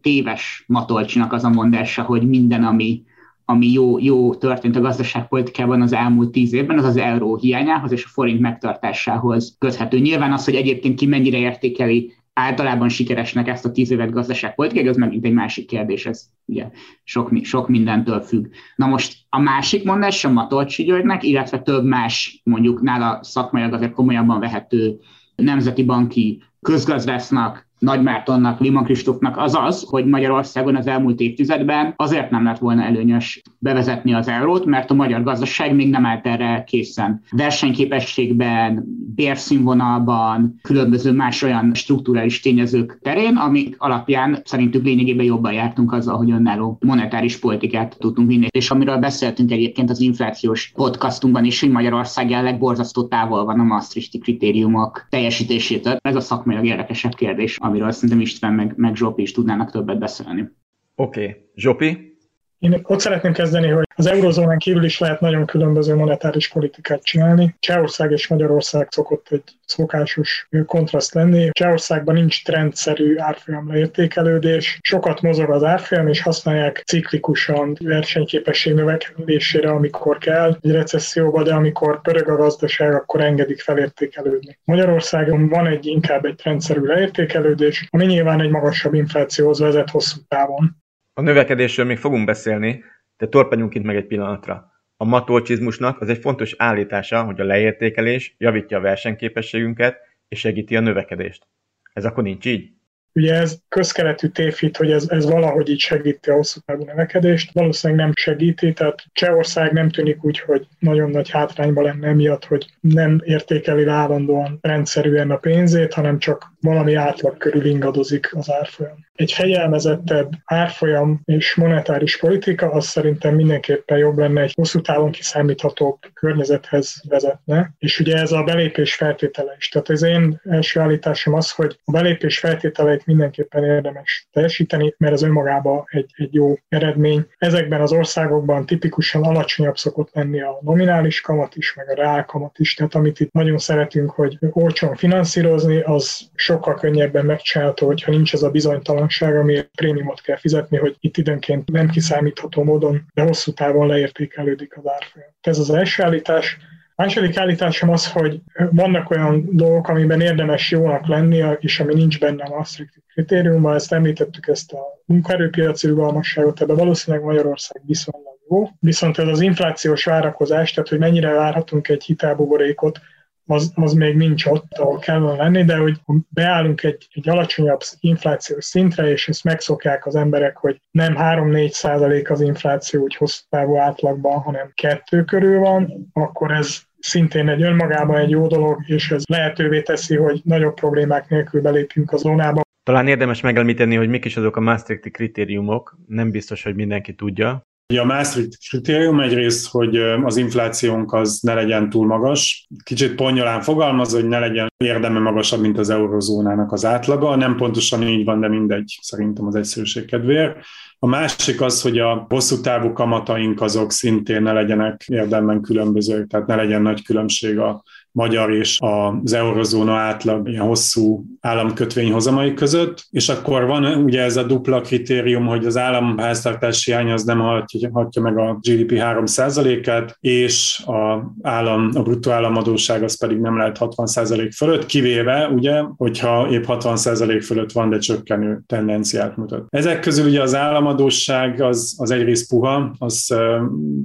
téves Matolcsinak az a mondása, hogy minden, ami, ami jó, jó történt a gazdaságpolitikában az elmúlt tíz évben, az az euró hiányához és a forint megtartásához köthető. Nyilván az, hogy egyébként ki mennyire értékeli általában sikeresnek ezt a tíz évet gazdaságpolitikai, az megint egy másik kérdés, ez ugye sok, sok mindentől függ. Na most a másik mondás a Matolcsi Györgynek, illetve több más, mondjuk nála szakmailag azért komolyabban vehető nemzeti banki közgazdásznak, nagy Mártonnak, Liman Kristófnak az az, hogy Magyarországon az elmúlt évtizedben azért nem lett volna előnyös bevezetni az eurót, mert a magyar gazdaság még nem állt erre készen. Versenyképességben, bérszínvonalban, különböző más olyan strukturális tényezők terén, amik alapján szerintük lényegében jobban jártunk azzal, hogy önálló monetáris politikát tudtunk vinni. És amiről beszéltünk egyébként az inflációs podcastunkban is, hogy Magyarország jelenleg borzasztó távol van a Maastrichti kritériumok teljesítésétől. Ez a szakmailag érdekesebb kérdés amiről szerintem István meg, meg Zsopi is tudnának többet beszélni. Oké. Okay. Zsopi? Én ott szeretném kezdeni, hogy az eurozónán kívül is lehet nagyon különböző monetáris politikát csinálni. Csehország és Magyarország szokott egy szokásos kontraszt lenni. Csehországban nincs trendszerű árfolyam leértékelődés, sokat mozog az árfolyam, és használják ciklikusan versenyképesség növekedésére, amikor kell egy recesszióba, de amikor pörög a gazdaság, akkor engedik felértékelődni. Magyarországon van egy inkább egy trendszerű leértékelődés, ami nyilván egy magasabb inflációhoz vezet hosszú távon. A növekedésről még fogunk beszélni, de torpanyunk itt meg egy pillanatra. A matolcsizmusnak az egy fontos állítása, hogy a leértékelés javítja a versenyképességünket és segíti a növekedést. Ez akkor nincs így? Ugye ez közkeletű tévhit, hogy ez, ez valahogy így segíti a hosszú távú növekedést. Valószínűleg nem segíti, tehát Csehország nem tűnik úgy, hogy nagyon nagy hátrányba lenne miatt, hogy nem értékeli állandóan rendszerűen a pénzét, hanem csak valami átlag körül ingadozik az árfolyam. Egy fegyelmezettebb árfolyam és monetáris politika az szerintem mindenképpen jobb lenne, egy hosszú távon kiszámíthatóbb környezethez vezetne, és ugye ez a belépés feltétele is. Tehát az én első állításom az, hogy a belépés feltételeit mindenképpen érdemes teljesíteni, mert ez önmagában egy, egy jó eredmény. Ezekben az országokban tipikusan alacsonyabb szokott lenni a nominális kamat is, meg a reál kamat is, tehát amit itt nagyon szeretünk, hogy olcsón finanszírozni, az sokkal könnyebben megcsinálható, hogyha nincs ez a bizonytalanság, ami prémiumot kell fizetni, hogy itt időnként nem kiszámítható módon, de hosszú távon leértékelődik az árfolyam. Ez az első állítás. A második állításom az, hogy vannak olyan dolgok, amiben érdemes jónak lenni, és ami nincs benne a Maastricht kritériumban, ezt említettük, ezt a munkaerőpiaci rugalmasságot, ebben valószínűleg Magyarország viszonylag jó. Viszont ez az inflációs várakozás, tehát hogy mennyire várhatunk egy hitelbuborékot, az, az még nincs ott, ahol kellene lenni, de hogy beállunk egy, egy alacsonyabb inflációs szintre, és ezt megszokják az emberek, hogy nem 3-4 százalék az infláció úgy hosszú távú átlagban, hanem kettő körül van, akkor ez szintén egy önmagában egy jó dolog, és ez lehetővé teszi, hogy nagyobb problémák nélkül belépjünk a zónába. Talán érdemes megemlíteni, hogy mik is azok a Maastrichti kritériumok, nem biztos, hogy mindenki tudja. A Maastricht kritérium egyrészt, hogy az inflációnk az ne legyen túl magas. Kicsit ponyolán fogalmaz, hogy ne legyen érdeme magasabb, mint az eurozónának az átlaga. Nem pontosan így van, de mindegy, szerintem az egyszerűség kedvéért. A másik az, hogy a hosszú távú kamataink azok szintén ne legyenek érdemben különbözők, tehát ne legyen nagy különbség a magyar és az eurozóna átlag ilyen hosszú államkötvény hozamai között, és akkor van ugye ez a dupla kritérium, hogy az államháztartási hiány az nem hatja, hatja meg a GDP 3%-át, és a, állam, a bruttó államadóság az pedig nem lehet 60% fölött, kivéve ugye, hogyha épp 60% fölött van, de csökkenő tendenciát mutat. Ezek közül ugye az államadóság az, az egyrészt puha, az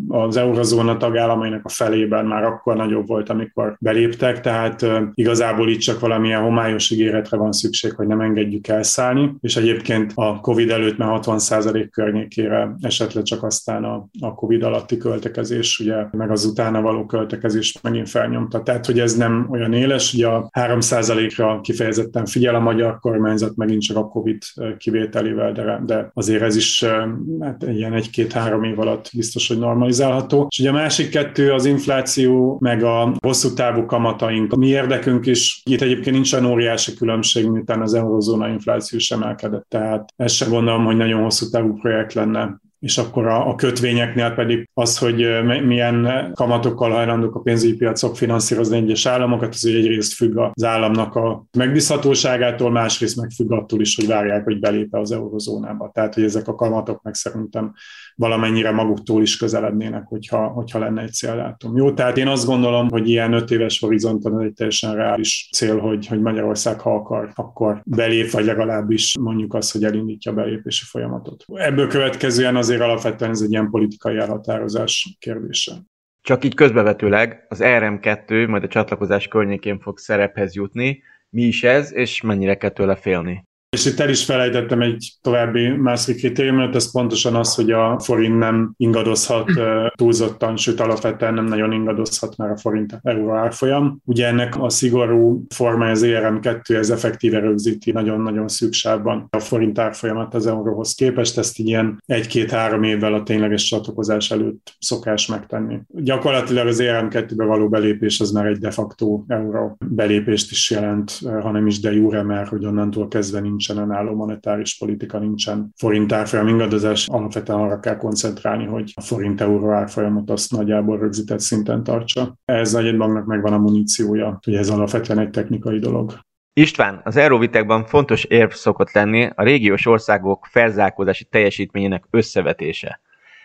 az eurozóna tagállamainak a felében már akkor nagyobb volt, amikor belé léptek, tehát igazából itt csak valamilyen homályos ígéretre van szükség, hogy nem engedjük elszállni, és egyébként a COVID előtt már 60% környékére esetleg csak aztán a, a COVID alatti költekezés, ugye, meg az utána való költekezés megint felnyomta. Tehát, hogy ez nem olyan éles, ugye a 3%-ra kifejezetten figyel a magyar kormányzat, megint csak a COVID kivételével, de, de azért ez is hát ilyen egy-két-három év alatt biztos, hogy normalizálható. És ugye a másik kettő az infláció, meg a hosszú távú kamataink. A mi érdekünk is, itt egyébként nincs olyan óriási különbség, miután az eurozóna infláció sem emelkedett, tehát ezt sem gondolom, hogy nagyon hosszú távú projekt lenne és akkor a, a kötvényeknél pedig az, hogy milyen kamatokkal hajlandók a pénzügyi piacok finanszírozni egyes államokat, az egyrészt függ az államnak a megbízhatóságától, másrészt meg függ attól is, hogy várják, hogy belép az eurozónába. Tehát, hogy ezek a kamatok meg szerintem valamennyire maguktól is közelednének, hogyha, hogyha lenne egy céldátum. Jó, tehát én azt gondolom, hogy ilyen öt éves horizonton egy teljesen reális cél, hogy, hogy Magyarország, ha akar, akkor belép, vagy legalábbis mondjuk azt, hogy elindítja a belépési folyamatot. Ebből következően azért alapvetően ez egy ilyen politikai elhatározás kérdése. Csak így közbevetőleg az RM2 majd a csatlakozás környékén fog szerephez jutni. Mi is ez, és mennyire kell tőle félni? És itt el is felejtettem egy további másik kritériumot, ez pontosan az, hogy a forint nem ingadozhat túlzottan, sőt alapvetően nem nagyon ingadozhat már a forint euró árfolyam. Ugye ennek a szigorú forma az ERM2, ez effektíve rögzíti nagyon-nagyon szükségben a forint árfolyamat az euróhoz képest, ezt ilyen egy-két-három évvel a tényleges csatlakozás előtt szokás megtenni. Gyakorlatilag az ERM2-be való belépés az már egy de facto euró belépést is jelent, hanem is de jure, mert hogy onnantól kezdve nincs nincsen önálló monetáris politika, nincsen forint árfolyam ingadozás, alapvetően arra kell koncentrálni, hogy a forint-euró árfolyamot azt nagyjából rögzített szinten tartsa. Ez nagy banknak megvan a muníciója, hogy ez alapvetően egy technikai dolog. István, az euróvitekban fontos érv szokott lenni a régiós országok felzárkózási teljesítményének összevetése.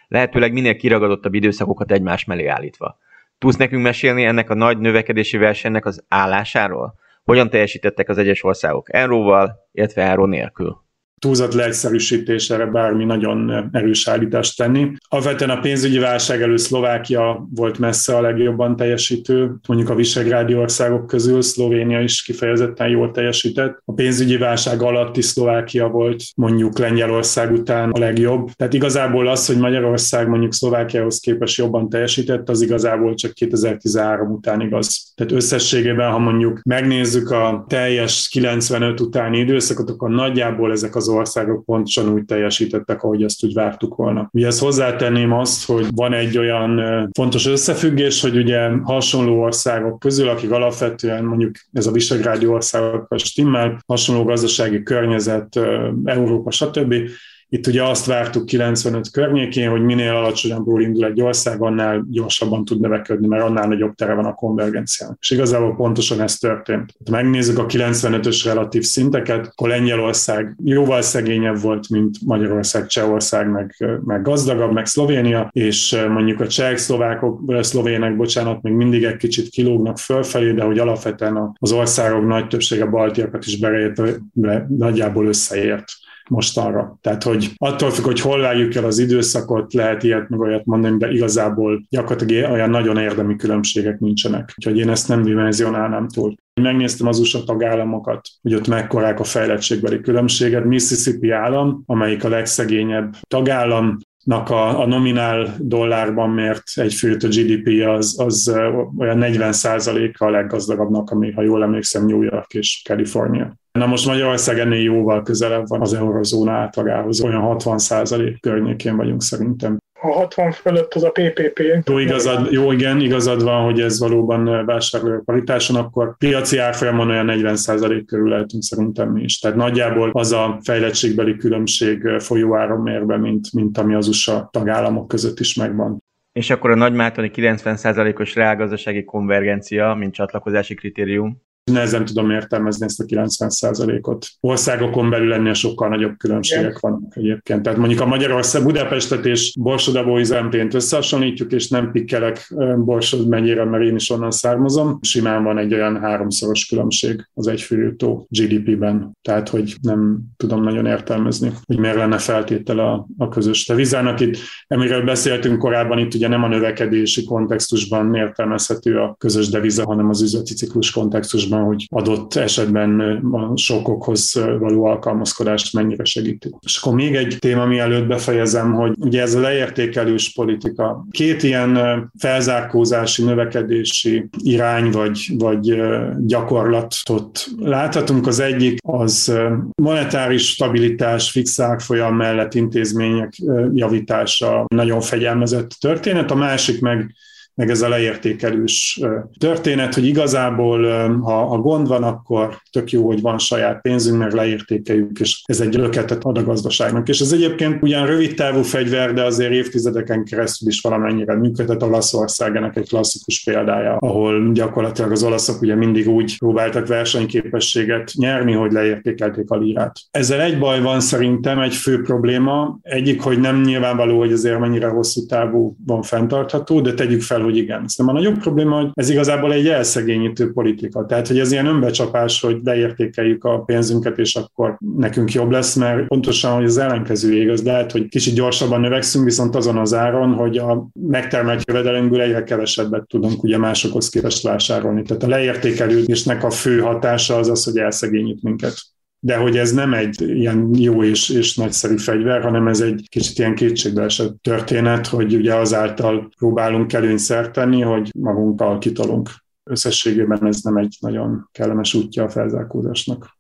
Lehetőleg minél kiragadottabb időszakokat egymás mellé állítva. Tudsz nekünk mesélni ennek a nagy növekedési versenynek az állásáról? Hogyan teljesítettek az egyes országok euróval, illetve euró nélkül? Túlzott leegyszerűsítésre bármi nagyon erős állítást tenni. Alapvetően a pénzügyi válság előtt Szlovákia volt messze a legjobban teljesítő, mondjuk a visegrádi országok közül Szlovénia is kifejezetten jól teljesített. A pénzügyi válság alatti Szlovákia volt mondjuk Lengyelország után a legjobb. Tehát igazából az, hogy Magyarország mondjuk Szlovákiához képest jobban teljesített, az igazából csak 2013 után igaz. Tehát összességében, ha mondjuk megnézzük a teljes 95 utáni időszakot, akkor nagyjából ezek az országok pontosan úgy teljesítettek, ahogy ezt úgy vártuk volna. Ugye ezt hozzátenném azt, hogy van egy olyan fontos összefüggés, hogy ugye hasonló országok közül, akik alapvetően mondjuk ez a visegrádi országok a stimmel, hasonló gazdasági környezet, Európa, stb itt ugye azt vártuk 95 környékén, hogy minél alacsonyabbról indul egy ország, annál gyorsabban tud növekedni, mert annál nagyobb tere van a konvergenciának. És igazából pontosan ez történt. Ha megnézzük a 95-ös relatív szinteket, akkor Lengyelország jóval szegényebb volt, mint Magyarország, Csehország, meg, meg gazdagabb, meg Szlovénia, és mondjuk a cseh, szlovákok, szlovének, bocsánat, még mindig egy kicsit kilógnak fölfelé, de hogy alapvetően az országok nagy többsége baltiakat is bereért, nagyjából összeért mostanra. Tehát, hogy attól függ, hogy hol várjuk el az időszakot, lehet ilyet meg olyat mondani, de igazából gyakorlatilag olyan nagyon érdemi különbségek nincsenek. Úgyhogy én ezt nem dimenzionálnám túl. Megnéztem az USA tagállamokat, hogy ott mekkorák a fejlettségbeli különbségek. Mississippi állam, amelyik a legszegényebb tagállam, a, a nominál dollárban mért egy főt a GDP az, az olyan 40% a leggazdagabbnak, ami, ha jól emlékszem, New York és Kalifornia. Na most Magyarország ennél jóval közelebb van az eurozóna átlagához, olyan 60% környékén vagyunk szerintem. A 60 fölött az a PPP. Jó, igazad, jó igen, igazad van, hogy ez valóban vásárlói paritáson, akkor piaci árfolyamon olyan 40% körül lehetünk szerintem mi is. Tehát nagyjából az a fejlettségbeli különbség folyóáron mérve, mint, mint ami az USA tagállamok között is megvan. És akkor a nagymátoni 90%-os reálgazdasági konvergencia, mint csatlakozási kritérium, nehezen tudom értelmezni ezt a 90%-ot. Országokon belül ennél sokkal nagyobb különbségek Igen. vannak egyébként. Tehát mondjuk a Magyarország Budapestet és Borsodabói Zemplént összehasonlítjuk, és nem pikkelek Borsod megyére, mert én is onnan származom. Simán van egy olyan háromszoros különbség az egyfőjutó GDP-ben. Tehát, hogy nem tudom nagyon értelmezni, hogy miért lenne feltétele a, a közös devizának. Itt, amiről beszéltünk korábban, itt ugye nem a növekedési kontextusban értelmezhető a közös deviza, hanem az üzleti ciklus kontextusban van, hogy adott esetben a sokokhoz való alkalmazkodást mennyire segíti. És akkor még egy téma, mielőtt befejezem, hogy ugye ez a leértékelős politika. Két ilyen felzárkózási, növekedési irány vagy, vagy gyakorlatot láthatunk. Az egyik az monetáris stabilitás, fix árfolyam mellett intézmények javítása, nagyon fegyelmezett történet. A másik meg meg ez a leértékelős történet, hogy igazából, ha, ha gond van, akkor tök jó, hogy van saját pénzünk, meg leértékeljük, és ez egy löketet ad a gazdaságnak. És ez egyébként ugyan rövid távú fegyver, de azért évtizedeken keresztül is valamennyire működhet. Olaszország ennek egy klasszikus példája, ahol gyakorlatilag az olaszok ugye mindig úgy próbáltak versenyképességet nyerni, hogy leértékelték a lírát. Ezzel egy baj van szerintem, egy fő probléma. Egyik, hogy nem nyilvánvaló, hogy azért mennyire hosszú távú van fenntartható, de tegyük fel, hogy igen. Szerintem a nagyobb probléma, hogy ez igazából egy elszegényítő politika. Tehát, hogy ez ilyen önbecsapás, hogy leértékeljük a pénzünket, és akkor nekünk jobb lesz, mert pontosan, hogy az ellenkező igaz. Lehet, hogy kicsit gyorsabban növekszünk, viszont azon az áron, hogy a megtermelt jövedelemből egyre kevesebbet tudunk ugye másokhoz képest vásárolni. Tehát a leértékelődésnek a fő hatása az az, hogy elszegényít minket de hogy ez nem egy ilyen jó és, és nagyszerű fegyver, hanem ez egy kicsit ilyen kétségbeesett történet, hogy ugye azáltal próbálunk előnyt tenni, hogy magunkkal kitolunk. Összességében ez nem egy nagyon kellemes útja a felzárkózásnak.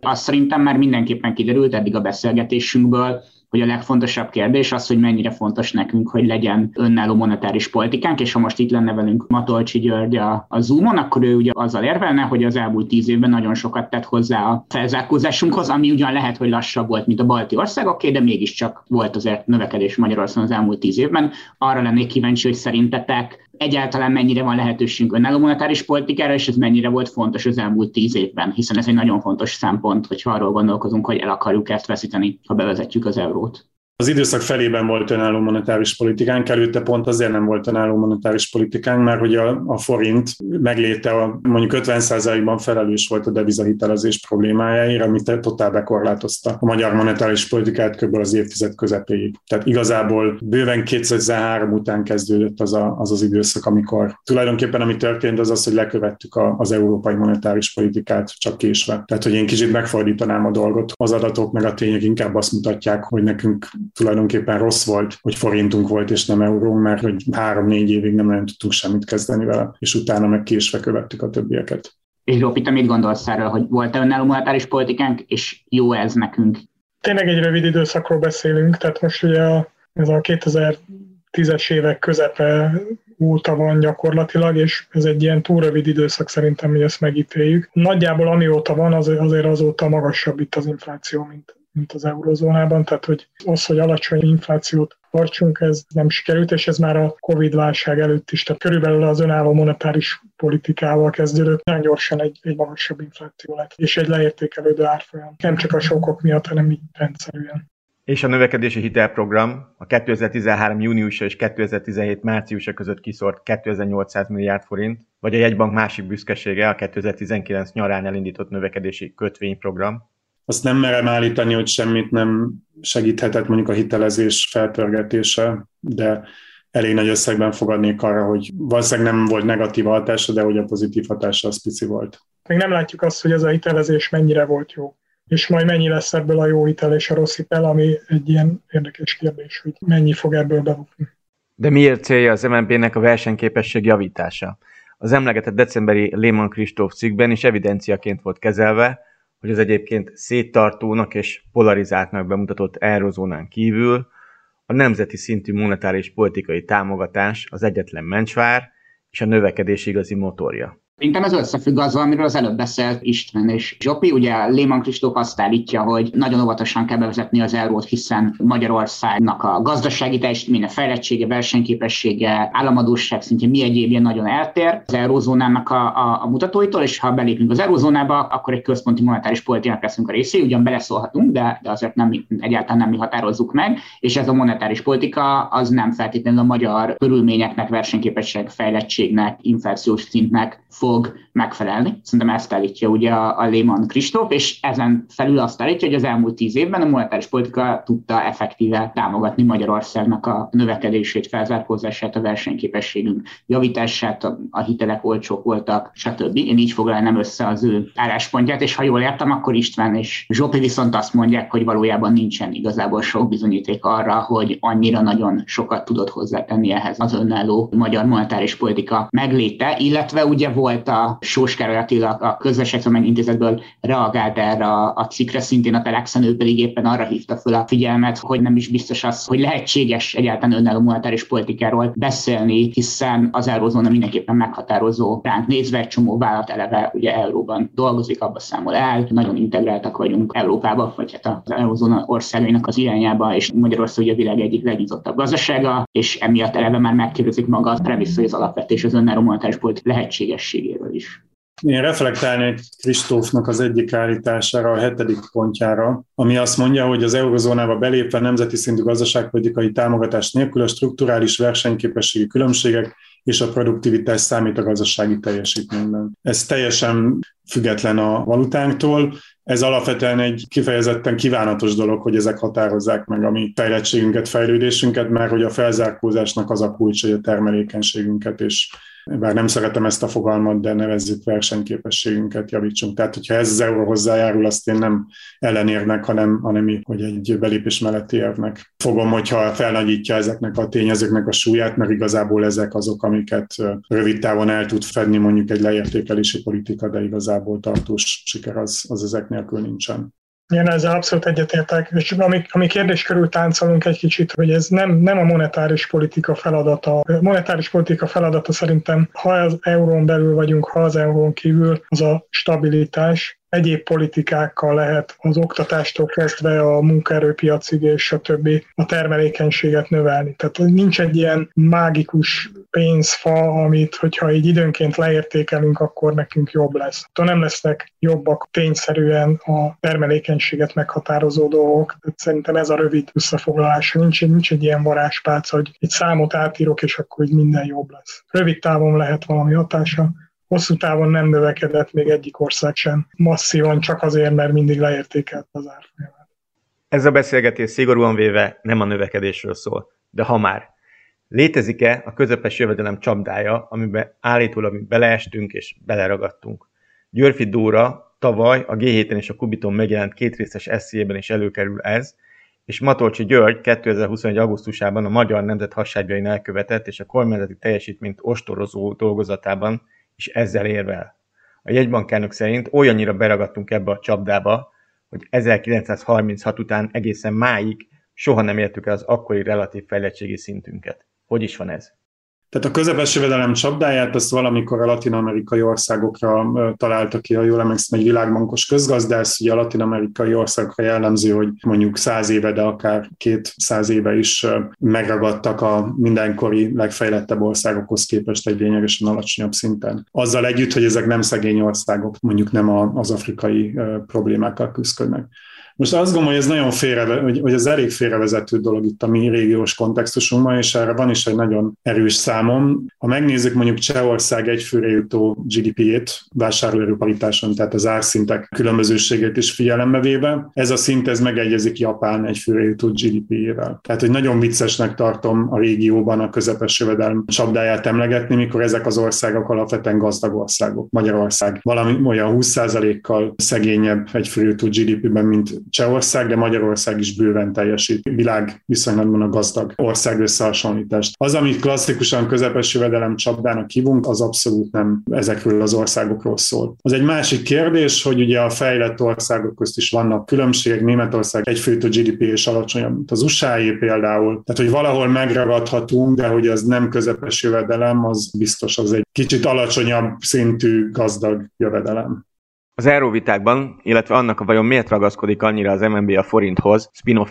Azt szerintem már mindenképpen kiderült eddig a beszélgetésünkből, hogy a legfontosabb kérdés az, hogy mennyire fontos nekünk, hogy legyen önálló monetáris politikánk, és ha most itt lenne velünk Matolcsi György a, a Zoomon, akkor ő ugye azzal érvelne, hogy az elmúlt tíz évben nagyon sokat tett hozzá a felzárkózásunkhoz, ami ugyan lehet, hogy lassabb volt, mint a balti országoké, de mégiscsak volt azért növekedés Magyarországon az elmúlt tíz évben. Arra lennék kíváncsi, hogy szerintetek egyáltalán mennyire van lehetőségünk önálló monetáris politikára, és ez mennyire volt fontos az elmúlt tíz évben, hiszen ez egy nagyon fontos szempont, hogyha arról gondolkozunk, hogy el akarjuk ezt veszíteni, ha bevezetjük az eurót. Az időszak felében volt önálló monetáris politikánk, előtte pont azért nem volt önálló monetáris politikánk, mert hogy a, a forint megléte a, mondjuk 50%-ban felelős volt a devizahitelezés problémájáért, amit totál bekorlátozta a magyar monetáris politikát kb. az évtized közepéig. Tehát igazából bőven 2003 után kezdődött az, a, az az időszak, amikor tulajdonképpen ami történt, az az, hogy lekövettük a, az európai monetáris politikát csak késve. Tehát, hogy én kicsit megfordítanám a dolgot. Az adatok meg a tények inkább azt mutatják, hogy nekünk tulajdonképpen rossz volt, hogy forintunk volt és nem euró, mert hogy három-négy évig nem nagyon tudtunk semmit kezdeni vele, és utána meg késve követtük a többieket. És Zsópi, te mit gondolsz erről, hogy volt-e önálló monetáris politikánk, és jó ez nekünk? Tényleg egy rövid időszakról beszélünk, tehát most ugye a, ez a 2010-es évek közepe óta van gyakorlatilag, és ez egy ilyen túl rövid időszak szerintem, hogy ezt megítéljük. Nagyjából amióta van, az, azért azóta magasabb itt az infláció, mint, mint az eurozónában, tehát hogy az, hogy alacsony inflációt tartsunk, ez nem sikerült, és ez már a Covid-válság előtt is, tehát körülbelül az önálló monetáris politikával kezdődött, nagyon gyorsan egy, egy magasabb infláció lett, és egy leértékelődő árfolyam. Nem csak a sokok miatt, hanem így rendszerűen. És a növekedési hitelprogram a 2013. júniusa és 2017. márciusa között kiszort 2800 milliárd forint, vagy a jegybank másik büszkesége a 2019 nyarán elindított növekedési kötvényprogram, azt nem merem állítani, hogy semmit nem segíthetett mondjuk a hitelezés felpörgetése, de elég nagy összegben fogadnék arra, hogy valószínűleg nem volt negatív hatása, de hogy a pozitív hatása az pici volt. Még nem látjuk azt, hogy ez a hitelezés mennyire volt jó és majd mennyi lesz ebből a jó hitel és a rossz hitel, ami egy ilyen érdekes kérdés, hogy mennyi fog ebből bebukni. De miért célja az MNP-nek a versenyképesség javítása? Az emlegetett decemberi Lehman Kristóf cikkben is evidenciaként volt kezelve, hogy az egyébként széttartónak és polarizáltnak bemutatott eurozónán kívül a nemzeti szintű monetáris politikai támogatás az egyetlen mencsvár és a növekedés igazi motorja. Szerintem ez összefügg azzal, amiről az előbb beszélt István és Zsopi. Ugye Lehman Kristóf azt állítja, hogy nagyon óvatosan kell bevezetni az eurót, hiszen Magyarországnak a gazdasági teljesítménye, fejlettsége, versenyképessége, államadóság szintje mi egyébként nagyon eltér az eurózónának a, a, a mutatóitól, és ha belépünk az eurózónába, akkor egy központi monetáris politikának leszünk a részé, ugyan beleszólhatunk, de, de azért nem, egyáltalán nem mi határozzuk meg, és ez a monetáris politika az nem feltétlenül a magyar körülményeknek, versenyképesség, fejlettségnek, inflációs szintnek fog megfelelni. Szerintem ezt állítja ugye a, a Lehman Kristóf, és ezen felül azt állítja, hogy az elmúlt tíz évben a monetáris politika tudta effektíve támogatni Magyarországnak a növekedését, felzárkózását, a versenyképességünk javítását, a, a hitelek olcsók voltak, stb. Én így foglalnám össze az ő álláspontját, és ha jól értem, akkor István és Zsopi viszont azt mondják, hogy valójában nincsen igazából sok bizonyíték arra, hogy annyira nagyon sokat tudott hozzátenni ehhez az önálló magyar monetáris politika megléte, illetve ugye volt a Sós Károly Attila a közvesektor intézetből reagált erre a, a cikkre, szintén a Telexen, ő pedig éppen arra hívta fel a figyelmet, hogy nem is biztos az, hogy lehetséges egyáltalán önálló monetáris politikáról beszélni, hiszen az eurózóna mindenképpen meghatározó ránk nézve, egy csomó vállalat eleve ugye euróban dolgozik, abba számol el, nagyon integráltak vagyunk Európába, vagy hát az eurózóna országainak az irányába, és Magyarország ugye a világ egyik legnyitottabb gazdasága, és emiatt eleve már megkérdezik maga a premissz, hogy az alapvetés az önálló monetáris politika lehetségesség segítségével is. Én reflektálnék Kristófnak az egyik állítására, a hetedik pontjára, ami azt mondja, hogy az eurozónába belépve nemzeti szintű gazdaságpolitikai támogatás nélkül a strukturális versenyképességi különbségek és a produktivitás számít a gazdasági teljesítményben. Ez teljesen független a valutánktól, ez alapvetően egy kifejezetten kívánatos dolog, hogy ezek határozzák meg a mi fejlettségünket, fejlődésünket, mert hogy a felzárkózásnak az a kulcs, hogy a termelékenységünket és bár nem szeretem ezt a fogalmat, de nevezzük versenyképességünket, javítsunk. Tehát, hogyha ez az euró hozzájárul, azt én nem ellenérnek, hanem, hanem hogy egy belépés melletti érvnek. Fogom, hogyha felnagyítja ezeknek a tényezőknek a súlyát, mert igazából ezek azok, amiket rövid távon el tud fedni mondjuk egy leértékelési politika, de igazából tartós siker az, az ezek nélkül nincsen. Igen, ezzel abszolút egyetértek. És ami, ami kérdés körül táncolunk egy kicsit, hogy ez nem, nem a monetáris politika feladata. A monetáris politika feladata szerintem, ha az eurón belül vagyunk, ha az eurón kívül, az a stabilitás, egyéb politikákkal lehet az oktatástól kezdve a munkaerőpiacig és a többi a termelékenységet növelni. Tehát nincs egy ilyen mágikus pénzfa, amit, hogyha így időnként leértékelünk, akkor nekünk jobb lesz. Tehát nem lesznek jobbak tényszerűen a termelékenységet meghatározó dolgok. Tehát szerintem ez a rövid összefoglalása. Nincs, nincs egy ilyen varázspálca, hogy egy számot átírok, és akkor így minden jobb lesz. Rövid távon lehet valami hatása, hosszú távon nem növekedett még egyik ország sem masszívan, csak azért, mert mindig leértékelt az árfolyamát. Ez a beszélgetés szigorúan véve nem a növekedésről szól, de ha már. Létezik-e a közepes jövedelem csapdája, amiben állítólag beleestünk és beleragadtunk? Györfi Dóra tavaly a G7-en és a Kubiton megjelent kétrészes eszélyében is előkerül ez, és Matolcsi György 2021. augusztusában a Magyar Nemzet hasságjain elkövetett és a kormányzati teljesítményt ostorozó dolgozatában és ezzel érvel. A jegybankelnök szerint olyannyira beragadtunk ebbe a csapdába, hogy 1936 után egészen máig soha nem értük el az akkori relatív fejlettségi szintünket. Hogy is van ez? Tehát a közepes jövedelem csapdáját azt valamikor a latin-amerikai országokra találta ki, ha jól emlékszem, egy világbankos közgazdász, ugye a latin-amerikai országokra jellemző, hogy mondjuk száz éve, de akár két száz éve is megragadtak a mindenkori legfejlettebb országokhoz képest egy lényegesen alacsonyabb szinten. Azzal együtt, hogy ezek nem szegény országok, mondjuk nem az afrikai problémákkal küzdködnek. Most azt gondolom, hogy ez nagyon félre, hogy, hogy ez elég félrevezető dolog itt a mi régiós kontextusunkban, és erre van is egy nagyon erős számom. Ha megnézzük mondjuk Csehország egyfőre jutó GDP-ét vásárlóerőparitáson, tehát az árszintek különbözőségét is figyelembe véve, ez a szint ez megegyezik Japán egyfőre jutó GDP-jével. Tehát, hogy nagyon viccesnek tartom a régióban a közepes jövedelm csapdáját emlegetni, mikor ezek az országok alapvetően gazdag országok. Magyarország valami olyan 20%-kal szegényebb egyfőre jutó GDP-ben, mint Csehország, de Magyarország is bőven teljesít világ viszonylatban a gazdag ország összehasonlítást. Az, amit klasszikusan közepes jövedelem csapdának hívunk, az abszolút nem ezekről az országokról szól. Az egy másik kérdés, hogy ugye a fejlett országok közt is vannak különbségek. Németország egy főtő GDP és alacsonyabb, mint az usa például. Tehát, hogy valahol megragadhatunk, de hogy az nem közepes jövedelem, az biztos az egy kicsit alacsonyabb szintű gazdag jövedelem. Az euróvitákban, illetve annak a vajon miért ragaszkodik annyira az MNB a forinthoz, spin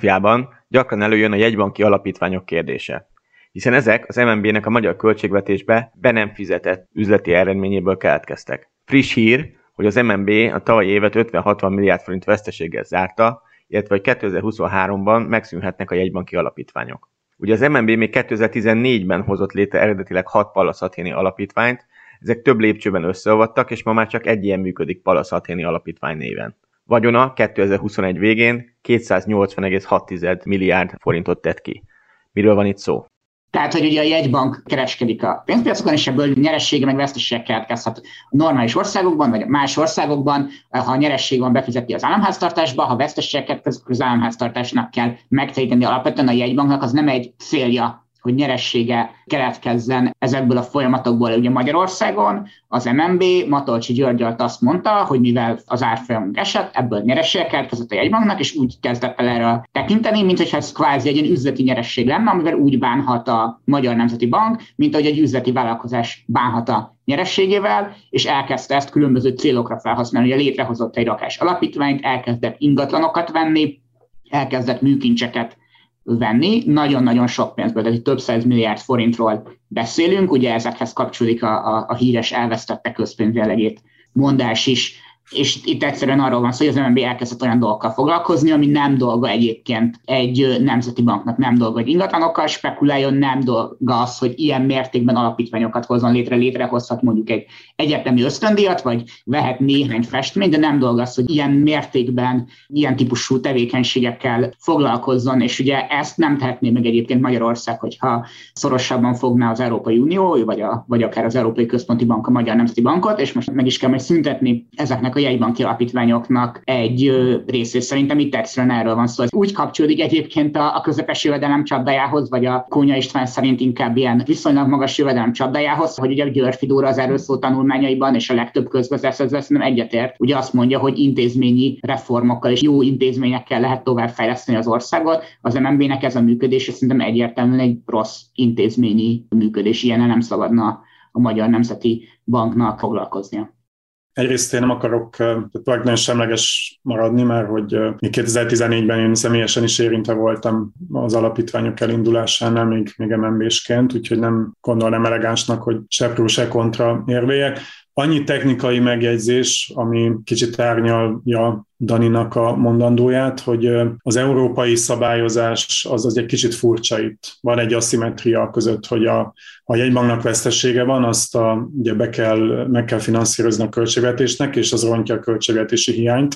gyakran előjön a jegybanki alapítványok kérdése. Hiszen ezek az MNB-nek a magyar költségvetésbe be nem fizetett üzleti eredményéből keletkeztek. Friss hír, hogy az MNB a tavalyi évet 50-60 milliárd forint veszteséggel zárta, illetve hogy 2023-ban megszűnhetnek a jegybanki alapítványok. Ugye az MNB még 2014-ben hozott létre eredetileg 6 palaszaténi alapítványt, ezek több lépcsőben összeolvadtak, és ma már csak egy ilyen működik Palasz Athéni Alapítvány néven. Vagyona 2021 végén 280,6 milliárd forintot tett ki. Miről van itt szó? Tehát, hogy ugye a jegybank kereskedik a pénzpiacokon, és ebből nyeressége meg veszteség keletkezhet normális országokban, vagy más országokban, ha nyeresség van, befizeti az államháztartásba, ha veszteségeket az államháztartásnak kell megtéríteni alapvetően a jegybanknak, az nem egy célja hogy nyeressége keletkezzen ezekből a folyamatokból. Ugye Magyarországon az MNB Matolcsi Györgyalt azt mondta, hogy mivel az árfolyamunk esett, ebből nyeressége keletkezett a jegybanknak, és úgy kezdett el erre tekinteni, mint hogyha ez kvázi egy ilyen üzleti nyeresség lenne, amivel úgy bánhat a Magyar Nemzeti Bank, mint ahogy egy üzleti vállalkozás bánhat a nyerességével, és elkezdte ezt különböző célokra felhasználni. Ugye létrehozott egy rakás alapítványt, elkezdett ingatlanokat venni, elkezdett műkincseket venni, nagyon-nagyon sok pénzből, tehát több száz milliárd forintról beszélünk, ugye ezekhez kapcsolódik a, a, a híres elvesztette közpénz jellegét mondás is, és itt egyszerűen arról van szó, hogy az MNB elkezdett olyan dolgokkal foglalkozni, ami nem dolga egyébként egy nemzeti banknak, nem dolga, hogy ingatlanokkal spekuláljon, nem dolga az, hogy ilyen mértékben alapítványokat hozzon létre, létrehozhat mondjuk egy egyetemi ösztöndíjat, vagy vehet néhány festményt, de nem dolga az, hogy ilyen mértékben, ilyen típusú tevékenységekkel foglalkozzon, és ugye ezt nem tehetné meg egyébként Magyarország, hogyha szorosabban fogná az Európai Unió, vagy, a, vagy akár az Európai Központi Bank, a Magyar Nemzeti Bankot, és most meg is kell majd szüntetni ezeknek ezeknek a jegybanki alapítványoknak egy részét. Szerintem itt egyszerűen erről van szó. Ez úgy kapcsolódik egyébként a, a közepes jövedelem csapdájához, vagy a Kónya István szerint inkább ilyen viszonylag magas jövedelem csapdájához, hogy ugye Györfi Dóra az erről szó tanulmányaiban, és a legtöbb közgazdászat szerintem egyetért, ugye azt mondja, hogy intézményi reformokkal és jó intézményekkel lehet továbbfejleszteni az országot. Az MNB-nek ez a működés szerintem egyértelműen egy rossz intézményi működés, ilyen nem szabadna a Magyar Nemzeti Banknak foglalkoznia. Egyrészt én nem akarok nagyon semleges maradni, mert hogy 2014-ben én személyesen is érintve voltam az alapítványok elindulásánál, még, még MNB-sként, úgyhogy nem gondolnám elegánsnak, hogy se pró, se kontra érvélyek. Annyi technikai megjegyzés, ami kicsit árnyalja Daninak a mondandóját, hogy az európai szabályozás az, az egy kicsit furcsa itt. Van egy aszimetria között, hogy a, a jegybanknak vesztesége van, azt a, ugye be kell, meg kell finanszírozni a költségvetésnek, és az rontja a költségvetési hiányt.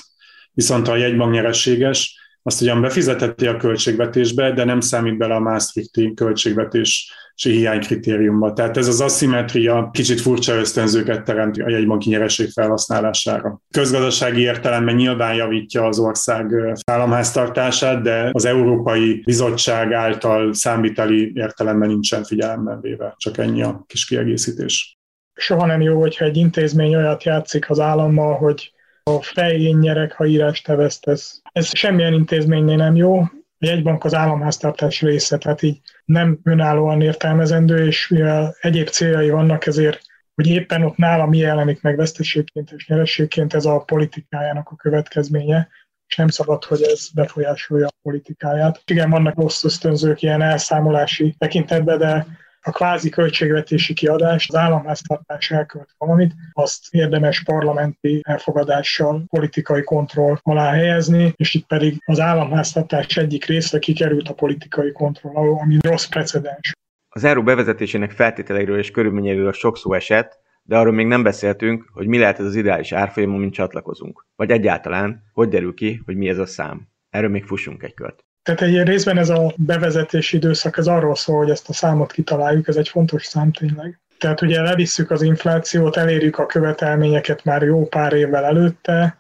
Viszont ha a jegybank nyereséges, azt ugyan befizetheti a költségvetésbe, de nem számít bele a Maastrichti költségvetés hiánykritériumba. Tehát ez az aszimetria kicsit furcsa ösztönzőket teremt a jegybanki nyereség felhasználására. Közgazdasági értelemben nyilván javítja az ország államháztartását, de az Európai Bizottság által számviteli értelemben nincsen figyelemben véve. Csak ennyi a kis kiegészítés. Soha nem jó, hogyha egy intézmény olyat játszik az állammal, hogy a fején nyerek, ha írást te vesztesz. Ez semmilyen intézménynél nem jó, a jegybank az államháztartás része, tehát így nem önállóan értelmezendő, és mivel egyéb céljai vannak, ezért hogy éppen ott nála mi jelenik meg veszteségként és nyerességként, ez a politikájának a következménye, és nem szabad, hogy ez befolyásolja a politikáját. Igen, vannak rossz ösztönzők ilyen elszámolási tekintetben, de a kvázi költségvetési kiadás, az államháztartás elkölt valamit, azt érdemes parlamenti elfogadással, politikai kontroll alá helyezni, és itt pedig az államháztartás egyik része kikerült a politikai kontroll alól, ami rossz precedens. Az euró bevezetésének feltételeiről és körülményeiről sok szó esett, de arról még nem beszéltünk, hogy mi lehet ez az ideális árfolyam, amint csatlakozunk. Vagy egyáltalán, hogy derül ki, hogy mi ez a szám. Erről még fussunk egy kört. Tehát egy részben ez a bevezetési időszak, ez arról szól, hogy ezt a számot kitaláljuk, ez egy fontos szám tényleg. Tehát ugye levisszük az inflációt, elérjük a követelményeket már jó pár évvel előtte,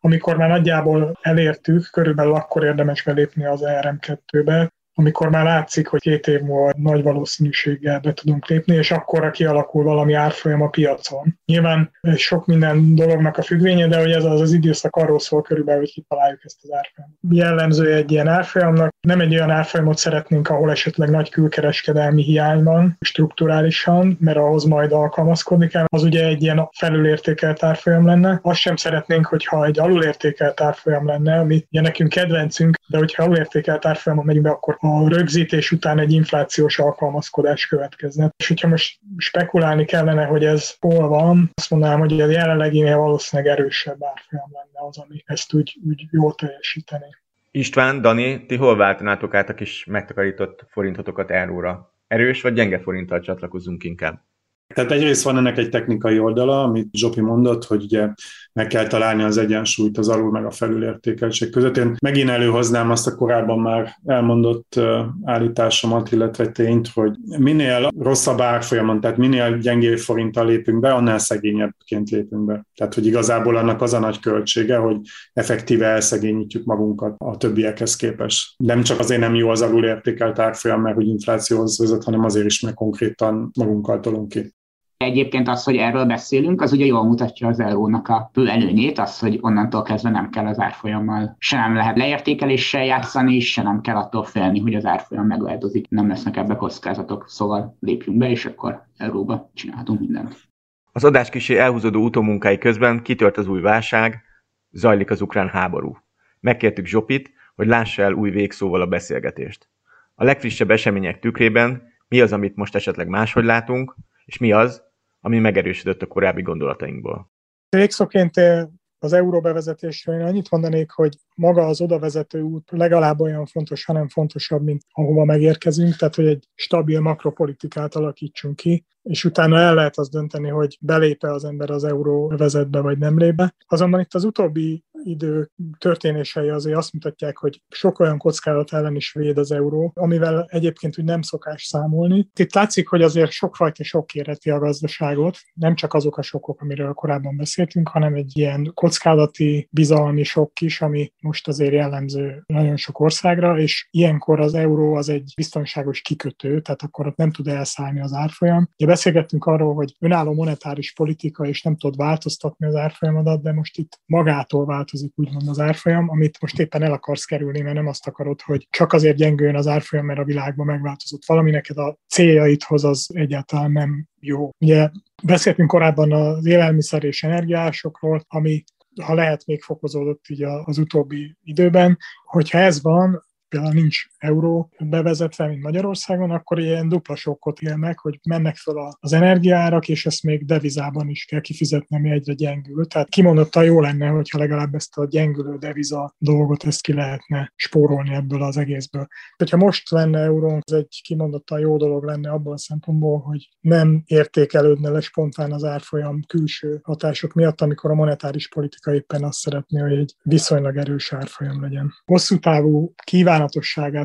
amikor már nagyjából elértük, körülbelül akkor érdemes belépni az ERM2-be, amikor már látszik, hogy két év múlva nagy valószínűséggel be tudunk lépni, és akkor kialakul valami árfolyam a piacon. Nyilván sok minden dolognak a függvénye, de hogy ez az, az időszak arról szól körülbelül, hogy kitaláljuk ezt az árfolyamot. Jellemző egy ilyen árfolyamnak, nem egy olyan árfolyamot szeretnénk, ahol esetleg nagy külkereskedelmi hiány van strukturálisan, mert ahhoz majd alkalmazkodni kell. Az ugye egy ilyen felülértékelt árfolyam lenne. Azt sem szeretnénk, hogyha egy alulértékelt árfolyam lenne, ami ugye nekünk kedvencünk, de hogyha alulértékelt árfolyamon megyünk be, akkor a rögzítés után egy inflációs alkalmazkodás következne. És hogyha most spekulálni kellene, hogy ez hol van, azt mondanám, hogy a jelenleginél valószínűleg erősebb árfolyam lenne az, ami ezt úgy, úgy jól teljesíteni. István, Dani, ti hol váltanátok át a kis megtakarított forintotokat euróra? Erős vagy gyenge forinttal csatlakozunk inkább? Tehát egyrészt van ennek egy technikai oldala, amit Zsopi mondott, hogy ugye meg kell találni az egyensúlyt az alul meg a felülértékeltség között. Én megint előhoznám azt a korábban már elmondott állításomat, illetve tényt, hogy minél rosszabb árfolyamon, tehát minél gyengébb forinttal lépünk be, annál szegényebbként lépünk be. Tehát, hogy igazából annak az a nagy költsége, hogy effektíve elszegényítjük magunkat a többiekhez képest. Nem csak azért nem jó az alulértékelt árfolyam, mert hogy inflációhoz vezet, hanem azért is, mert konkrétan magunkkal tolunk ki. Egyébként az, hogy erről beszélünk, az ugye jól mutatja az eurónak a fő előnyét, az, hogy onnantól kezdve nem kell az árfolyammal, se nem lehet leértékeléssel játszani, se nem kell attól félni, hogy az árfolyam megváltozik, nem lesznek ebbe kockázatok, szóval lépjünk be, és akkor euróba csinálhatunk mindent. Az adás kisé elhúzódó utómunkái közben kitört az új válság, zajlik az ukrán háború. Megkértük Zsopit, hogy lássa el új végszóval a beszélgetést. A legfrissebb események tükrében mi az, amit most esetleg máshogy látunk, és mi az, ami megerősödött a korábbi gondolatainkból. Végszóként eh, az euró bevezetésről én annyit mondanék, hogy maga az odavezető út legalább olyan fontos, hanem fontosabb, mint ahova megérkezünk, tehát hogy egy stabil makropolitikát alakítsunk ki, és utána el lehet azt dönteni, hogy belépe az ember az euró vezetbe, vagy nem lépe. Azonban itt az utóbbi idő történései azért azt mutatják, hogy sok olyan kockázat ellen is véd az euró, amivel egyébként úgy nem szokás számolni. Itt látszik, hogy azért sokfajta sok éreti a gazdaságot, nem csak azok a sokok, amiről korábban beszéltünk, hanem egy ilyen kockázati, bizalmi sok is, ami most azért jellemző nagyon sok országra, és ilyenkor az euró az egy biztonságos kikötő, tehát akkor ott nem tud elszállni az árfolyam. Ugye beszélgettünk arról, hogy önálló monetáris politika, és nem tud változtatni az árfolyamodat, de most itt magától változik úgymond az árfolyam, amit most éppen el akarsz kerülni, mert nem azt akarod, hogy csak azért gyengüljön az árfolyam, mert a világban megváltozott valami, neked a céljaidhoz az egyáltalán nem jó. Ugye beszéltünk korábban az élelmiszer és energiásokról, ami ha lehet, még fokozódott így az utóbbi időben. Hogyha ez van, például nincs euró bevezetve, mint Magyarországon, akkor ilyen dupla sokkot élnek, hogy mennek fel az energiárak, és ezt még devizában is kell kifizetni, ami egyre gyengül. Tehát kimondottan jó lenne, hogyha legalább ezt a gyengülő deviza dolgot ezt ki lehetne spórolni ebből az egészből. Hogyha most lenne eurónk, ez egy kimondottan jó dolog lenne abból a szempontból, hogy nem értékelődne le spontán az árfolyam külső hatások miatt, amikor a monetáris politika éppen azt szeretné, hogy egy viszonylag erős árfolyam legyen. Hosszú távú kíván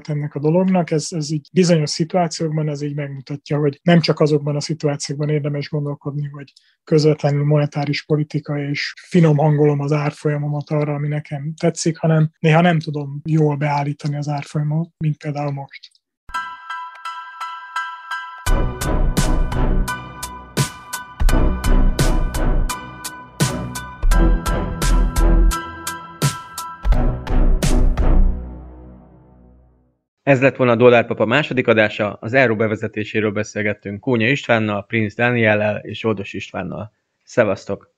ennek a dolognak, ez, ez így bizonyos szituációkban ez így megmutatja, hogy nem csak azokban a szituációkban érdemes gondolkodni, hogy közvetlenül monetáris politika és finom hangolom az árfolyamomat arra, ami nekem tetszik, hanem néha nem tudom jól beállítani az árfolyamot, mint például most. Ez lett volna a Dollárpapa második adása, az Euró bevezetéséről beszélgettünk Kónya Istvánnal, Prince Daniellel és Oldos Istvánnal. Szevasztok!